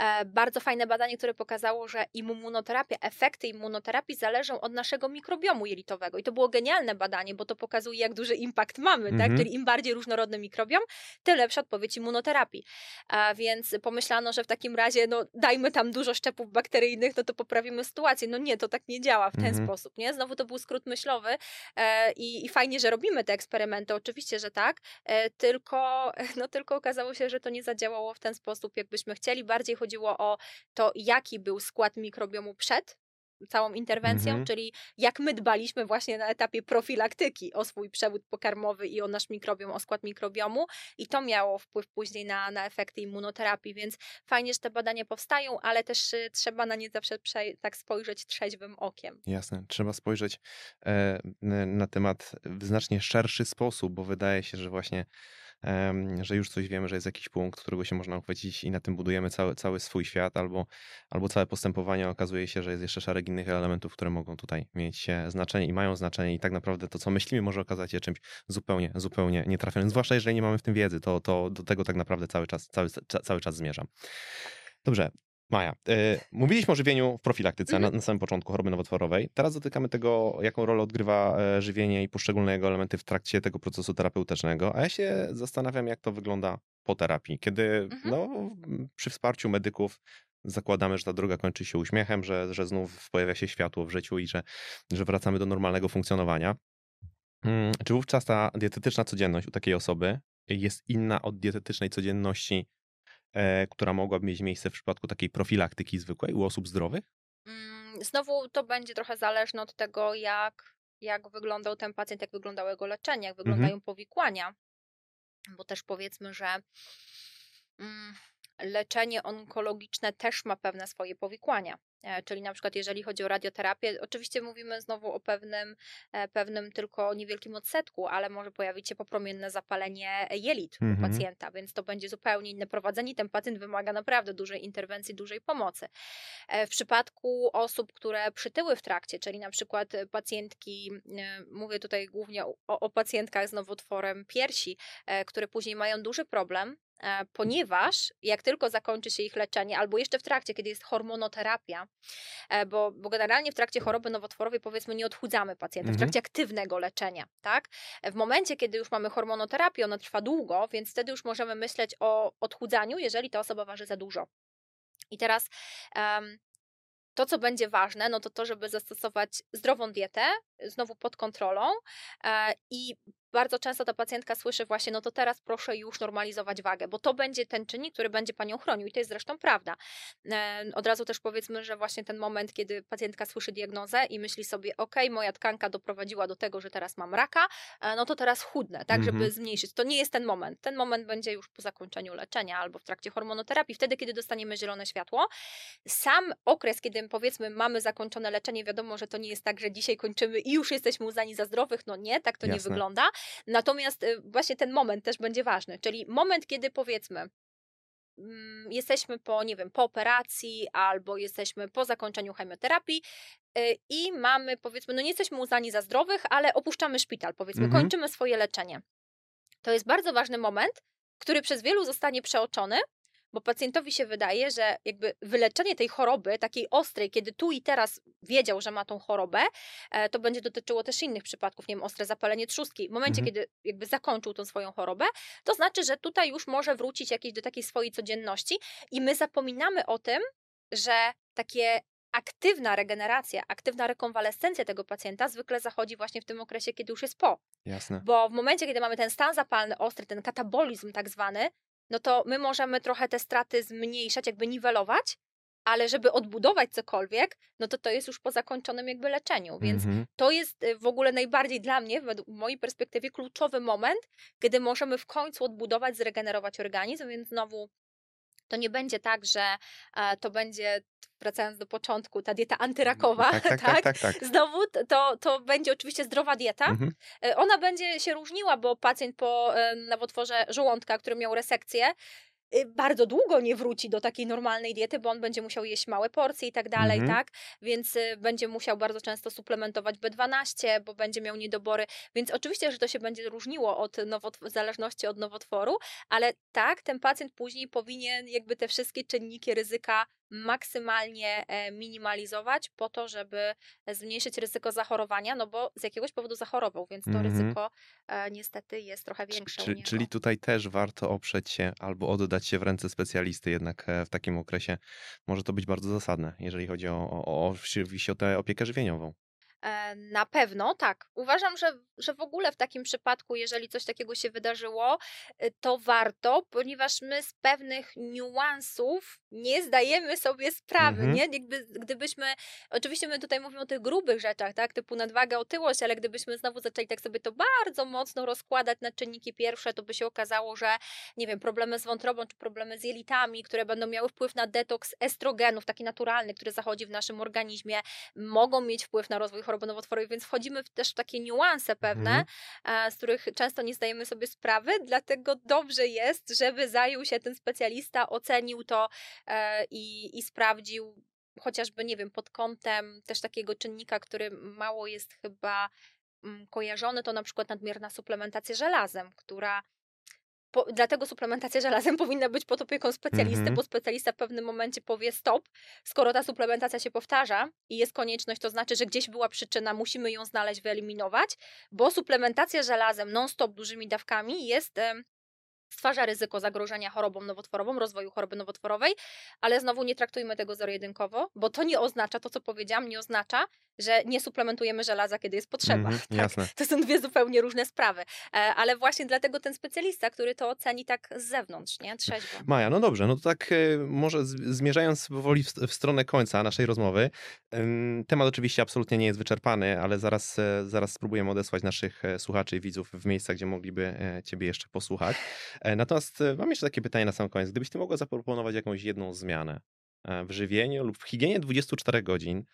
E, bardzo fajne badanie, które pokazało, że immunoterapia, efekty immunoterapii zależą od naszego mikrobiomu jelitowego. I to było genialne badanie, bo to pokazuje, jak duży impact mamy, tak? Mhm. Czyli im bardziej różnorodny mikrobiom, tym lepsza odpowiedź immunoterapii. A więc pomyślano, że w takim razie, no dajmy tam dużo szczepów bakteryjnych, no to poprawimy sytuację. No nie, to tak nie działa w ten Mhm. sposób, nie? Znowu to był skrót myślowy e, i, i fajnie, że robimy te eksperymenty, oczywiście, że tak, e, tylko, no tylko okazało się, że to nie zadziałało w ten sposób, jakbyśmy chcieli. Bardziej chodziło o to, jaki był skład mikrobiomu przed całą interwencją, Mhm. czyli jak my dbaliśmy właśnie na etapie profilaktyki o swój przewód pokarmowy i o nasz mikrobiom, o skład mikrobiomu i to miało wpływ później na, na efekty immunoterapii, więc fajnie, że te badania powstają, ale też y, trzeba na nie zawsze tak spojrzeć trzeźwym okiem. Jasne, trzeba spojrzeć e, na temat w znacznie szerszy sposób, bo wydaje się, że właśnie, że już coś wiemy, że jest jakiś punkt, którego się można uchwycić i na tym budujemy cały, cały swój świat albo, albo całe postępowanie. Okazuje się, że jest jeszcze szereg innych elementów, które mogą tutaj mieć e, znaczenie i mają znaczenie i tak naprawdę to, co myślimy, może okazać się czymś zupełnie, zupełnie nietrafionym. Zwłaszcza jeżeli nie mamy w tym wiedzy, to, to do tego tak naprawdę cały czas, cały, ca- cały czas zmierzam. Dobrze, Maja, e, mówiliśmy o żywieniu w profilaktyce Mhm. na, na samym początku choroby nowotworowej. Teraz dotykamy tego, jaką rolę odgrywa e, żywienie i poszczególne jego elementy w trakcie tego procesu terapeutycznego. A ja się zastanawiam, jak to wygląda po terapii, kiedy Mhm. no, m, przy wsparciu medyków zakładamy, że ta droga kończy się uśmiechem, że, że znów pojawia się światło w życiu i że, że wracamy do normalnego funkcjonowania. Mm, Czy wówczas ta dietetyczna codzienność u takiej osoby jest inna od dietetycznej codzienności, która mogłaby mieć miejsce w przypadku takiej profilaktyki zwykłej u osób zdrowych? Mm, Znowu to będzie trochę zależne od tego, jak, jak wyglądał ten pacjent, jak wyglądało jego leczenie, jak wyglądają powikłania. Bo też powiedzmy, że mm, leczenie onkologiczne też ma pewne swoje powikłania. E, Czyli na przykład jeżeli chodzi o radioterapię, oczywiście mówimy znowu o pewnym, e, pewnym tylko niewielkim odsetku, ale może pojawić się popromienne zapalenie jelit Mhm. u pacjenta, więc to będzie zupełnie inne prowadzenie. Ten pacjent wymaga naprawdę dużej interwencji, dużej pomocy. E, W przypadku osób, które przytyły w trakcie, czyli na przykład pacjentki, mówię tutaj głównie o, o pacjentkach z nowotworem piersi, które później mają duży problem, ponieważ jak tylko zakończy się ich leczenie, albo jeszcze w trakcie, kiedy jest hormonoterapia, e, bo, bo generalnie w trakcie choroby nowotworowej powiedzmy nie odchudzamy pacjenta, w Mhm. trakcie aktywnego leczenia, tak? W momencie, kiedy już mamy hormonoterapię, ona trwa długo, więc wtedy już możemy myśleć o odchudzaniu, jeżeli ta osoba waży za dużo. I teraz em, to, co będzie ważne, no to to, żeby zastosować zdrową dietę, znowu pod kontrolą e, i bardzo często ta pacjentka słyszy właśnie, no to teraz proszę już normalizować wagę, bo to będzie ten czynnik, który będzie panią chronił i to jest zresztą prawda. Od razu też powiedzmy, że właśnie ten moment, kiedy pacjentka słyszy diagnozę i myśli sobie, ok, moja tkanka doprowadziła do tego, że teraz mam raka, e, no to teraz chudnę, tak, żeby Mhm. zmniejszyć. To nie jest ten moment. Ten moment będzie już po zakończeniu leczenia albo w trakcie hormonoterapii, wtedy, kiedy dostaniemy zielone światło. Sam okres, kiedy powiedzmy mamy zakończone leczenie, wiadomo, że to nie jest tak, że dzisiaj kończymy i już jesteśmy uznani za zdrowych, no nie, tak to nie Jasne. wygląda. Natomiast y, właśnie ten moment też będzie ważny, czyli moment, kiedy powiedzmy mm, jesteśmy po, nie wiem, po operacji albo jesteśmy po zakończeniu chemioterapii y, i mamy, powiedzmy, no nie jesteśmy uznani za zdrowych, ale opuszczamy szpital, powiedzmy, Mhm. kończymy swoje leczenie. To jest bardzo ważny moment, który przez wielu zostanie przeoczony, bo pacjentowi się wydaje, że jakby wyleczenie tej choroby, takiej ostrej, kiedy tu i teraz wiedział, że ma tą chorobę, e, to będzie dotyczyło też innych przypadków, nie wiem, ostre zapalenie trzustki. W momencie, Mhm. kiedy jakby zakończył tą swoją chorobę, to znaczy, że tutaj już może wrócić jakieś do takiej swojej codzienności i my zapominamy o tym, że takie aktywna regeneracja, aktywna rekonwalescencja tego pacjenta zwykle zachodzi właśnie w tym okresie, kiedy już jest po. Jasne. Bo w momencie, kiedy mamy ten stan zapalny ostry, ten katabolizm tak zwany, no to my możemy trochę te straty zmniejszać, jakby niwelować, ale żeby odbudować cokolwiek, no to to jest już po zakończonym jakby leczeniu, więc Mhm. to jest y, w ogóle najbardziej dla mnie, według mojej perspektywie, kluczowy moment, kiedy możemy w końcu odbudować, zregenerować organizm, więc znowu to nie będzie tak, że e, to będzie, wracając do początku, ta dieta antyrakowa, Tak, tak, tak, tak, tak. Znowu t- to, to będzie oczywiście zdrowa dieta. Mhm. E, Ona będzie się różniła, bo pacjent po e, nowotworze żołądka, który miał resekcję, bardzo długo nie wróci do takiej normalnej diety, bo on będzie musiał jeść małe porcje i tak dalej, Mhm. tak? Więc y, będzie musiał bardzo często suplementować B12, bo będzie miał niedobory. Więc oczywiście, że to się będzie różniło od nowotw- w zależności od nowotworu, ale tak, ten pacjent później powinien jakby te wszystkie czynniki ryzyka maksymalnie e, minimalizować po to, żeby zmniejszyć ryzyko zachorowania, no bo z jakiegoś powodu zachorował, więc to Mhm. ryzyko e, niestety jest trochę większe Czy, czyli tutaj też warto oprzeć się albo oddać się w ręce specjalisty, jednak e, w takim okresie może to być bardzo zasadne, jeżeli chodzi o, o, o, oczywiście o tę opiekę żywieniową. E, Na pewno, tak. Uważam, że, że w ogóle w takim przypadku, jeżeli coś takiego się wydarzyło, y, to warto, ponieważ my z pewnych niuansów nie zdajemy sobie sprawy, Mhm. nie? Jakby, gdybyśmy, oczywiście my tutaj mówimy o tych grubych rzeczach, tak, typu nadwaga, otyłość, ale gdybyśmy znowu zaczęli tak sobie to bardzo mocno rozkładać na czynniki pierwsze, to by się okazało, że nie wiem, problemy z wątrobą czy problemy z jelitami, które będą miały wpływ na detoks estrogenów, taki naturalny, który zachodzi w naszym organizmie, mogą mieć wpływ na rozwój choroby nowotworowej, więc wchodzimy w też w takie niuanse pewne, Mhm. e, z których często nie zdajemy sobie sprawy, dlatego dobrze jest, żeby zajął się ten specjalista, ocenił to e, i, i sprawdził chociażby, nie wiem, pod kątem też takiego czynnika, który mało jest chyba mm, kojarzony, to na przykład nadmierna suplementacja żelazem, która po, dlatego suplementacja żelazem powinna być pod opieką specjalisty, Mhm. bo specjalista w pewnym momencie powie stop. Skoro ta suplementacja się powtarza i jest konieczność, to znaczy, że gdzieś była przyczyna, musimy ją znaleźć, wyeliminować, bo suplementacja żelazem non-stop dużymi dawkami jest. Stwarza ryzyko zagrożenia chorobą nowotworową, rozwoju choroby nowotworowej, ale znowu nie traktujmy tego zero-jedynkowo, bo to nie oznacza, to co powiedziałam, nie oznacza, że nie suplementujemy żelaza, kiedy jest potrzeba. Mhm, jasne. To są dwie zupełnie różne sprawy. E, Ale właśnie dlatego ten specjalista, który to oceni tak z zewnątrz, nie? Trzeźwo. Maja, no dobrze, no to tak e, może z- zmierzając powoli w, w stronę końca naszej rozmowy. em, Temat oczywiście absolutnie nie jest wyczerpany, ale zaraz, e, zaraz spróbujemy odesłać naszych słuchaczy i widzów w miejsca, gdzie mogliby Ciebie jeszcze posłuchać. E, Natomiast e, mam jeszcze takie pytanie na sam koniec. Gdybyś Ty mogła zaproponować jakąś jedną zmianę e, w żywieniu lub w higienie 24 godzin,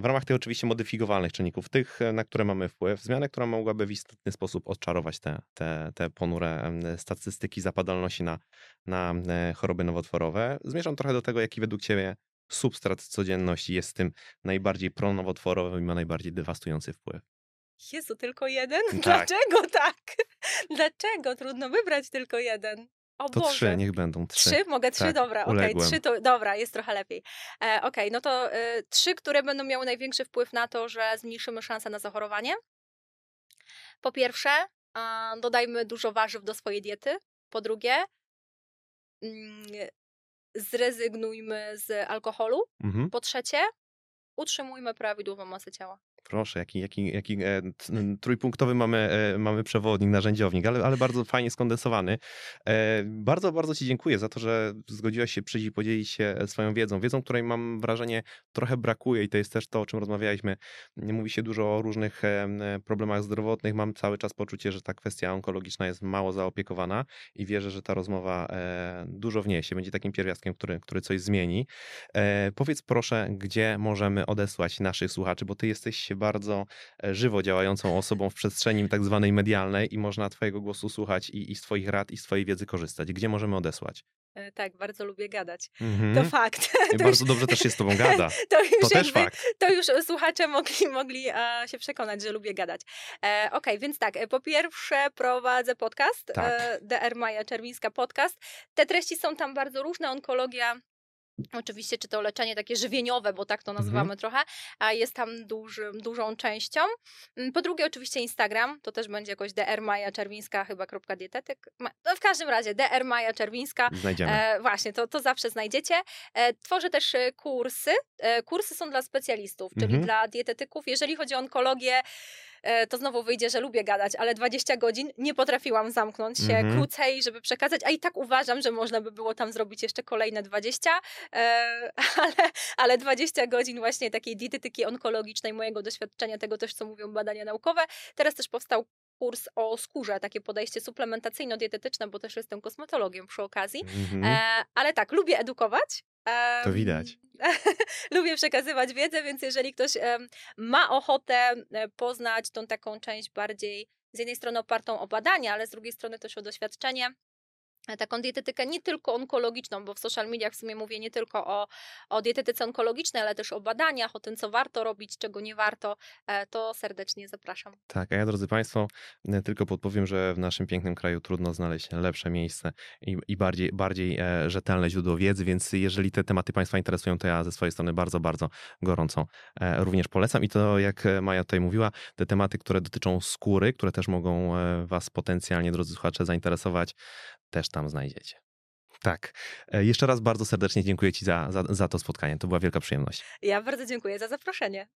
w ramach tych oczywiście modyfikowalnych czynników, tych, na które mamy wpływ, zmianę, która mogłaby w istotny sposób odczarować te, te, te ponure statystyki zapadalności na, na choroby nowotworowe. Zmierzam trochę do tego, jaki według Ciebie substrat codzienności jest tym najbardziej pronowotworowym i ma najbardziej dewastujący wpływ. Jezu, tylko jeden? Tak. Dlaczego tak? Dlaczego? Trudno wybrać tylko jeden. O To Boże. trzy, niech będą trzy. Trzy? Mogę trzy? Tak, dobra, okej, uległem. trzy to, dobra, jest trochę lepiej. E, okej, no to e, trzy, które będą miały największy wpływ na to, że zmniejszymy szanse na zachorowanie. Po pierwsze, a, dodajmy dużo warzyw do swojej diety. Po drugie, mm, zrezygnujmy z alkoholu. Mhm. Po trzecie, utrzymujmy prawidłową masę ciała. Proszę, jaki, jaki, jaki e, trójpunktowy mamy, e, mamy przewodnik, narzędziownik, ale, ale bardzo fajnie skondensowany. E, bardzo, bardzo Ci dziękuję za to, że zgodziłaś się przyjść i podzielić się swoją wiedzą. Wiedzą, której mam wrażenie trochę brakuje i to jest też to, o czym rozmawialiśmy. Mówi się dużo o różnych problemach zdrowotnych. Mam cały czas poczucie, że ta kwestia onkologiczna jest mało zaopiekowana i wierzę, że ta rozmowa dużo wniesie, będzie takim pierwiastkiem, który, który coś zmieni. Powiedz proszę, gdzie możemy odesłać naszych słuchaczy, bo ty jesteś bardzo e, żywo działającą osobą w przestrzeni tak zwanej medialnej i można twojego głosu słuchać i, i z twoich rad i z twojej wiedzy korzystać. Gdzie możemy odesłać? E, tak, bardzo lubię gadać. Mhm. To fakt. I To bardzo dobrze też się z tobą gada. To, już To też jakby- fakt. To już słuchacze mogli, mogli e, się przekonać, że lubię gadać. E, Okej, więc tak, e, po pierwsze prowadzę podcast, Tak. e, DR Maja Czerwińska Podcast. Te treści są tam bardzo różne, onkologia, Oczywiście, czy to leczenie takie żywieniowe, bo tak to Mhm. nazywamy trochę, a jest tam dużym, dużą częścią. Mm, Po drugie, oczywiście Instagram, to też będzie jakoś DR Maja Czerwińska, chyba kropka dietetyk. No w każdym razie DR Maja Czerwińska. Znajdziemy. E, właśnie, to, to zawsze znajdziecie. E, tworzę też e, kursy. E, kursy są dla specjalistów, czyli Mhm. dla dietetyków. Jeżeli chodzi o onkologię, to znowu wyjdzie, że lubię gadać, ale 20 godzin nie potrafiłam zamknąć się Mhm. krócej, żeby przekazać, a i tak uważam, że można by było tam zrobić jeszcze kolejne 20, e, ale, ale 20 godzin właśnie takiej dietetyki onkologicznej, mojego doświadczenia, tego też, co mówią badania naukowe. Teraz też powstał kurs o skórze, takie podejście suplementacyjno-dietetyczne, bo też jestem kosmetologiem przy okazji. Mhm. E, ale tak, lubię edukować. To widać. lubię przekazywać wiedzę, więc jeżeli ktoś ma ochotę e, poznać tą taką część bardziej z jednej strony opartą o badania, ale z drugiej strony też o doświadczenie, taką dietetykę nie tylko onkologiczną, bo w social mediach w sumie mówię nie tylko o, o dietetyce onkologicznej, ale też o badaniach, o tym, co warto robić, czego nie warto, e, to serdecznie zapraszam. Tak, a ja drodzy Państwo, e, tylko podpowiem, że w naszym pięknym kraju trudno znaleźć lepsze miejsce i, i bardziej, bardziej e, rzetelne źródło wiedzy, więc jeżeli te tematy Państwa interesują, to ja ze swojej strony bardzo, bardzo gorąco również polecam i to, jak Maja tutaj mówiła, te tematy, które dotyczą skóry, które też mogą Was potencjalnie, drodzy słuchacze, zainteresować, też tam znajdziecie. Tak. E, jeszcze raz bardzo serdecznie dziękuję Ci za, za, za to spotkanie. To była wielka przyjemność. Ja bardzo dziękuję za zaproszenie.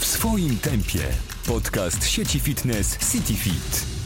W swoim tempie. Podcast sieci fitness CityFit.